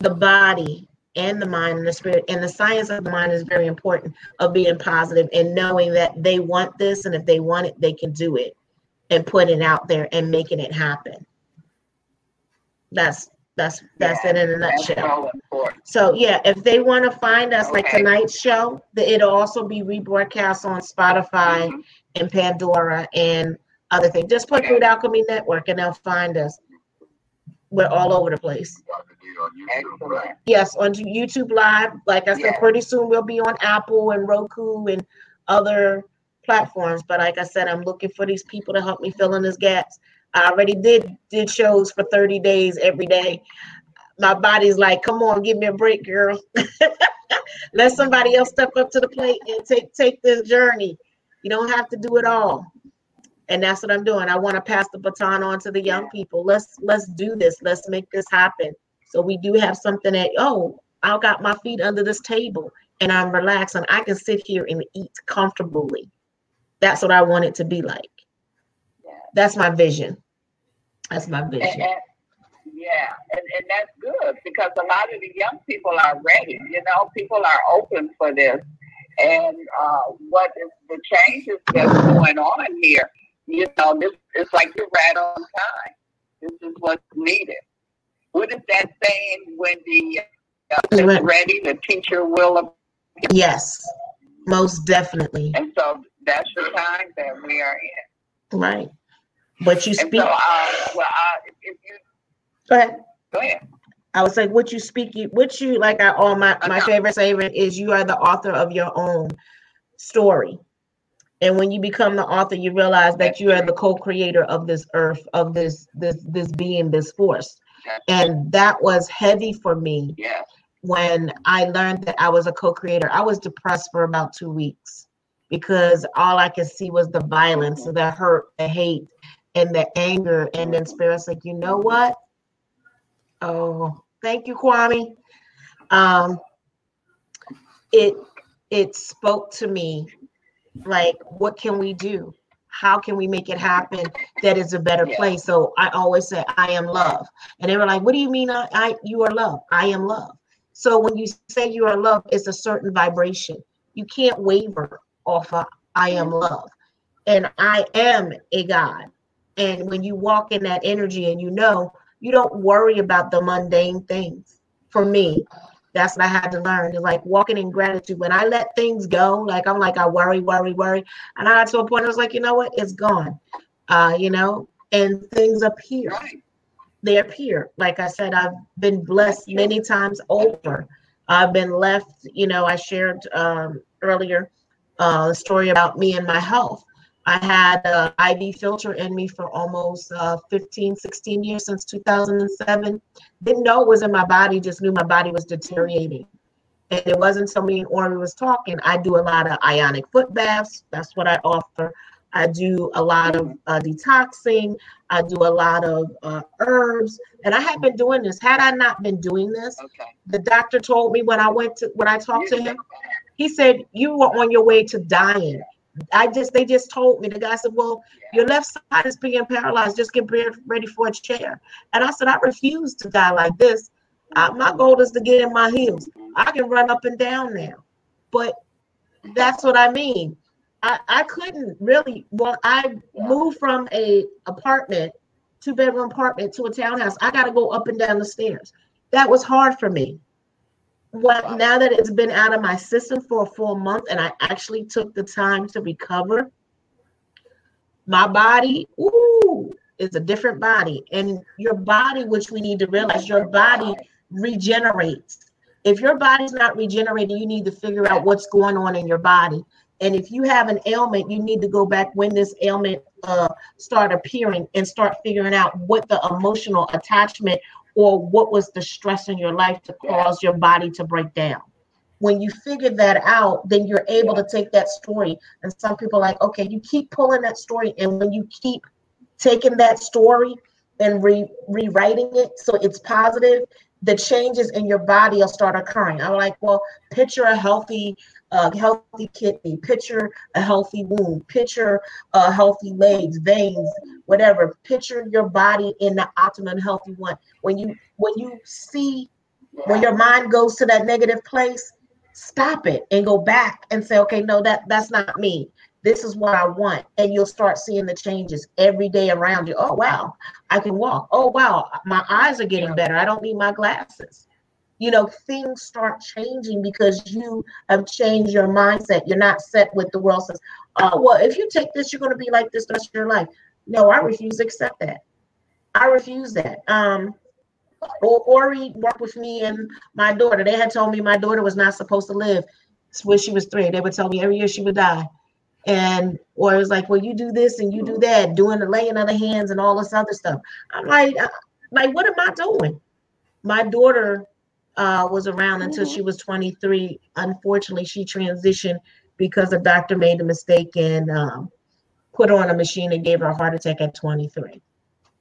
the body and the mind and the spirit. And the science of the mind is very important of being positive and knowing that they want this and if they want it they can do it and put it out there and making it happen. That's that's that's it in a nutshell so yeah, if they want to find us like tonight's show, the, it'll also be rebroadcast on Spotify Mhm. and Pandora and other things. Just put Okay. Food Alchemy Network and they'll find us. We're all over the place. On YouTube, Excellent. right? Yes, on YouTube Live. Like I said, Yeah. pretty soon we'll be on Apple and Roku and other platforms. But like I said, I'm looking for these people to help me fill in these gaps. I already did did shows for 30 days every day. My body's like, come on, give me a break, girl. Let somebody else step up to the plate and take take this journey. You don't have to do it all. And that's what I'm doing. I want to pass the baton on to the young people. Let's let's do this. Let's make this happen. So we do have something that oh, I got my feet under this table and I'm relaxed and I can sit here and eat comfortably. That's what I want it to be like. That's my vision. That's my vision. and, yeah, and, and that's good because a lot of the young people are ready. You know, people are open for this. And uh, what is the changes that's going on here? You know, this it's like you're right on time. This is what's needed. What is that saying? When the uh, is ready, the teacher will. appear. Yes, most definitely. And so that's the time that we are in. Right. But you speak. so, uh, well, uh, you Go ahead. go ahead. I would say what you speak, you what you like. I all my my favorite favorite is you are the author of your own story, and when you become the author, you realize that you are the co-creator of this earth, of this this this being, this force, and that was heavy for me Yeah. when I learned that I was a co-creator. I was depressed for about two weeks because all I could see was the violence, the hurt, the hate, and the anger. And then spirit's like, you know what? Oh, thank you, Kwame. Um, it it spoke to me like, what can we do? How can we make it happen that is a better Yeah. place? So I always say, I am love. And they were like, What do you mean I, I you are love? I am love. So when you say you are love, it's a certain vibration. You can't waver off of I am love. And I am a God. And when you walk in that energy and you know, you don't worry about the mundane things. For me, that's what I had to learn. It's like walking in gratitude. When I let things go, like I'm like, I worry, worry, worry. And I got to a point I was like, you know what? It's gone. Uh, you know, and things appear they appear. Like I said, I've been blessed many times over. I've been left, you know, I shared um, earlier uh, a story about me and my health. I had an IV filter in me for almost uh, 15, 16 years since 2007. Didn't know it was in my body, just knew my body was deteriorating. And it wasn't until me and Ori was talking. I do a lot of ionic foot baths. That's what I offer. I do a lot of uh, detoxing. I do a lot of uh, herbs, and I have been doing this. Had I not been doing this, Okay. the doctor told me when I went to when I talked to him, he said you were on your way to dying. I just they just told me the guy said, "Well, your left side is being paralyzed. Just get ready for a chair." And I said, "I refuse to die like this. Uh, my goal is to get in my heels. I can run up and down now, but that's what I mean. I, I couldn't really. Well, I moved from a apartment, two bedroom apartment, to a townhouse. I got to go up and down the stairs. That was hard for me. Well, now that it's been out of my system for a full month, and I actually took the time to recover, my body, ooh, is a different body. And your body, which we need to realize, your body regenerates. If your body's not regenerating, you need to figure out what's going on in your body. And if you have an ailment, you need to go back when this ailment uh, start appearing and start figuring out what the emotional attachment or what was the stress in your life to cause your body to break down. When you figure that out, then you're able to take that story. And some people are like, okay, you keep pulling that story, and when you keep taking that story and re- rewriting it so it's positive, the changes in your body will start occurring. I'm like, well, picture a healthy, uh, healthy kidney, picture a healthy womb, picture uh, healthy legs, veins, whatever. Picture your body in the optimum healthy one. When you when you see when your mind goes to that negative place, stop it and go back and say, okay, no, that that's not me. This is what I want, and you'll start seeing the changes every day around you. Oh wow, I can walk. Oh wow, my eyes are getting better. I don't need my glasses. You know, things start changing because you have changed your mindset. You're not set with the world says, oh well, if you take this, you're going to be like this the rest of your life. No, I refuse to accept that. I refuse that. Um, or Ori worked with me and my daughter. They had told me my daughter was not supposed to live when she was three. They would tell me every year she would die. And or it was like, well, you do this and you do that, doing the laying of the hands and all this other stuff. I'm like, uh, like, what am I doing? My daughter uh, was around until she was 23. Unfortunately, she transitioned because a doctor made a mistake and um, put her on a machine and gave her a heart attack at 23.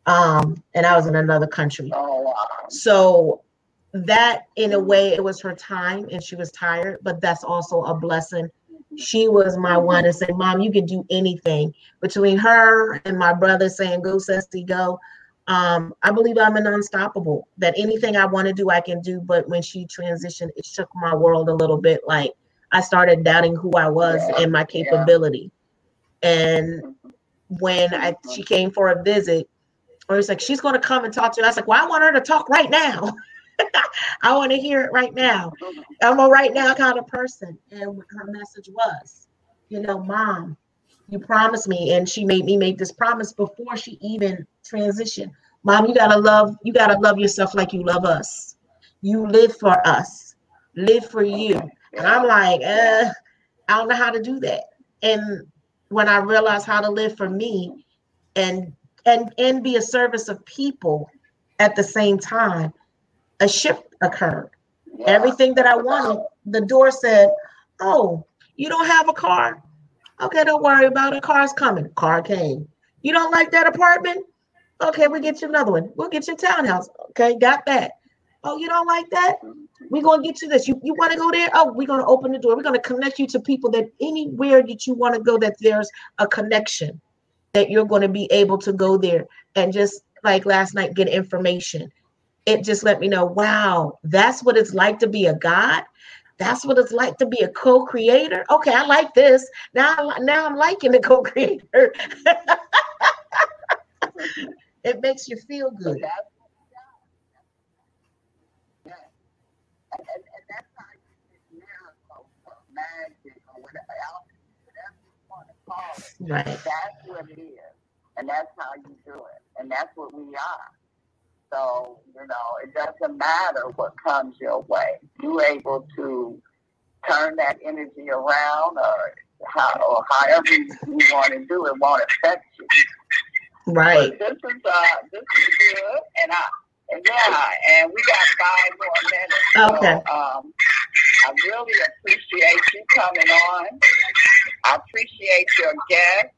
Um, and I was in another country. Oh, wow. So that in a way it was her time and she was tired, but that's also a blessing. She was my one to say, Mom, you can do anything. Between her and my brother saying, Go, Ceci, go. Um, I believe I'm an unstoppable, that anything I want to do, I can do. But when she transitioned, it shook my world a little bit. Like I started doubting who I was Yeah, and my yeah. And when I she came for a visit, I was like she's going to come and talk to you. I was like, well, I want her to talk right now. I want to hear it right now. I'm a right now kind of person. And her message was, you know, mom, you promised me, and she made me make this promise before she even transitioned. Mom, you gotta love, you gotta love yourself like you love us. You live for us, live for you. And I'm like, uh, I don't know how to do that. And when I realized how to live for me and and and be a service of people at the same time, a shift occurred. Yeah. Everything that I wanted, the door said, Oh, you don't have a car? Okay, don't worry about it. Car's coming. Car came. You don't like that apartment? Okay, we'll get you another one. We'll get you a townhouse. Okay, got that. Oh, you don't like that? We're gonna get you this. You you want to go there? Oh, we're gonna open the door. We're gonna connect you to people that anywhere that you want to go, that there's a connection that you're to be able to go there and just like last night get information. It just let me know, wow, that's what it's like to be a God. That's what it's like to be a co-creator. Okay, I like this. Now, now I'm liking the co-creator. it makes you feel good. that's yeah. And, and, and that's how you get miracles or magic or whatever else, whatever you want to call it. Right. That's what it is. And that's how you do it. And that's what we are. So, you know, it doesn't matter what comes your way. You're able to turn that energy around or how or however you want to do it won't affect you. Right. But this is uh this is good and I and yeah, and we got five more minutes. Okay. So, um I really appreciate you coming on. I appreciate your guest.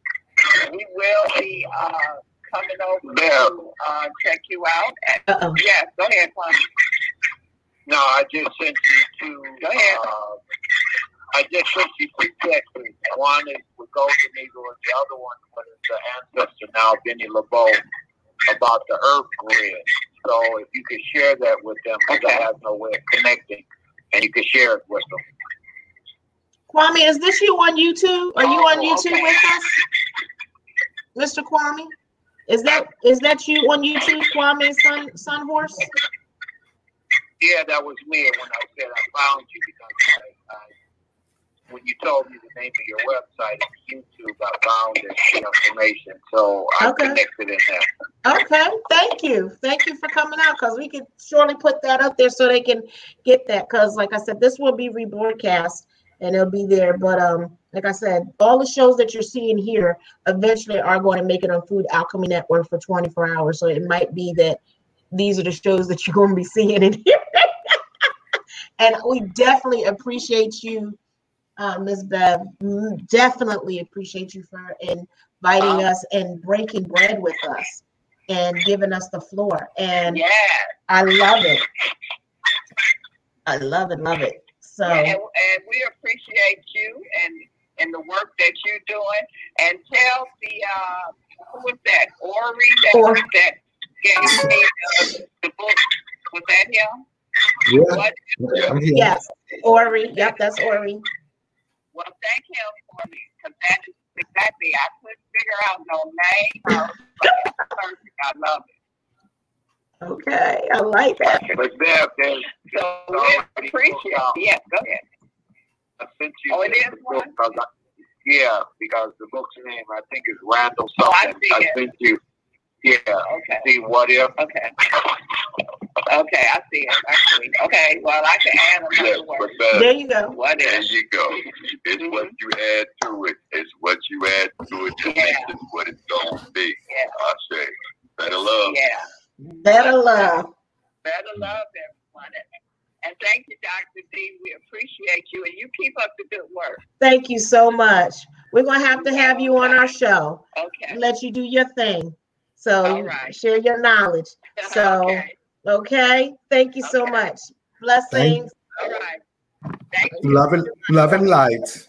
We will be uh coming over to uh check you out. Oh. Yes, go ahead, Kwame. No, I just sent you two. Go ahead. Uh, I just sent you two texts. One is with Golden Eagle, and the other one was the ancestor now, Benny LeBeau, about the Earth grid. So if you could share that with them, because I have no way of connecting, and you could share it with them. Kwame, is this you on YouTube? Are you on Oh, YouTube with us, Mr. Kwame? Is that is that you on YouTube, Kwame Sun Sun Horse? Yeah, that was me when I said I found you because I, I when you told me the name of your website YouTube, I found this information. So I Okay. connected in there. Okay, thank you, thank you for coming out because we could surely put that up there so they can get that. Because like I said, this will be rebroadcast and it'll be there. But um, like I said, all the shows that you're seeing here eventually are going to make it on Food Alchemy Network for 24 hours. So it might be that these are the shows that you're going to be seeing in here. and we definitely appreciate you, uh, Ms. Bev. Mm, Definitely appreciate you for inviting us and breaking bread with us and giving us the floor. And Yeah. I love it. I love it, love it. So And, and we appreciate you and and the work that you're doing. And tell the uh who was that? Ori that Or- that gave me the, the book. Was that him? Yeah, What I'm here. yes, Ori. Yep, that's Ori. well thank him for me because that is exactly I couldn't figure out no name. I was perfect. I love it. Okay, I like that. But Bev, there's oh, So we appreciate it. Yes, go ahead. I sent you Oh, it the book one? because I, yeah, because the book's name I think is Randall Oh, I something. see it. sent you. Yeah. Okay. See what if? Okay. Okay, I see it. Actually. Okay, well I can add Yes, another but word. Bev, There you go. What there is? you go. It's what mm-hmm. you add to it. It's what you add to it that Yeah. makes it what it's gonna be. Yeah. I say, better love. Yeah. Better love. Better love everyone. And thank you, Dr. D. We appreciate you, and you keep up the good work. Thank you so much. We're gonna have to have you on our show. Okay. Let you do your thing. So All you right. share your knowledge. So okay. okay. Thank you so much. Blessings. All right. Thank you. Love and love and light.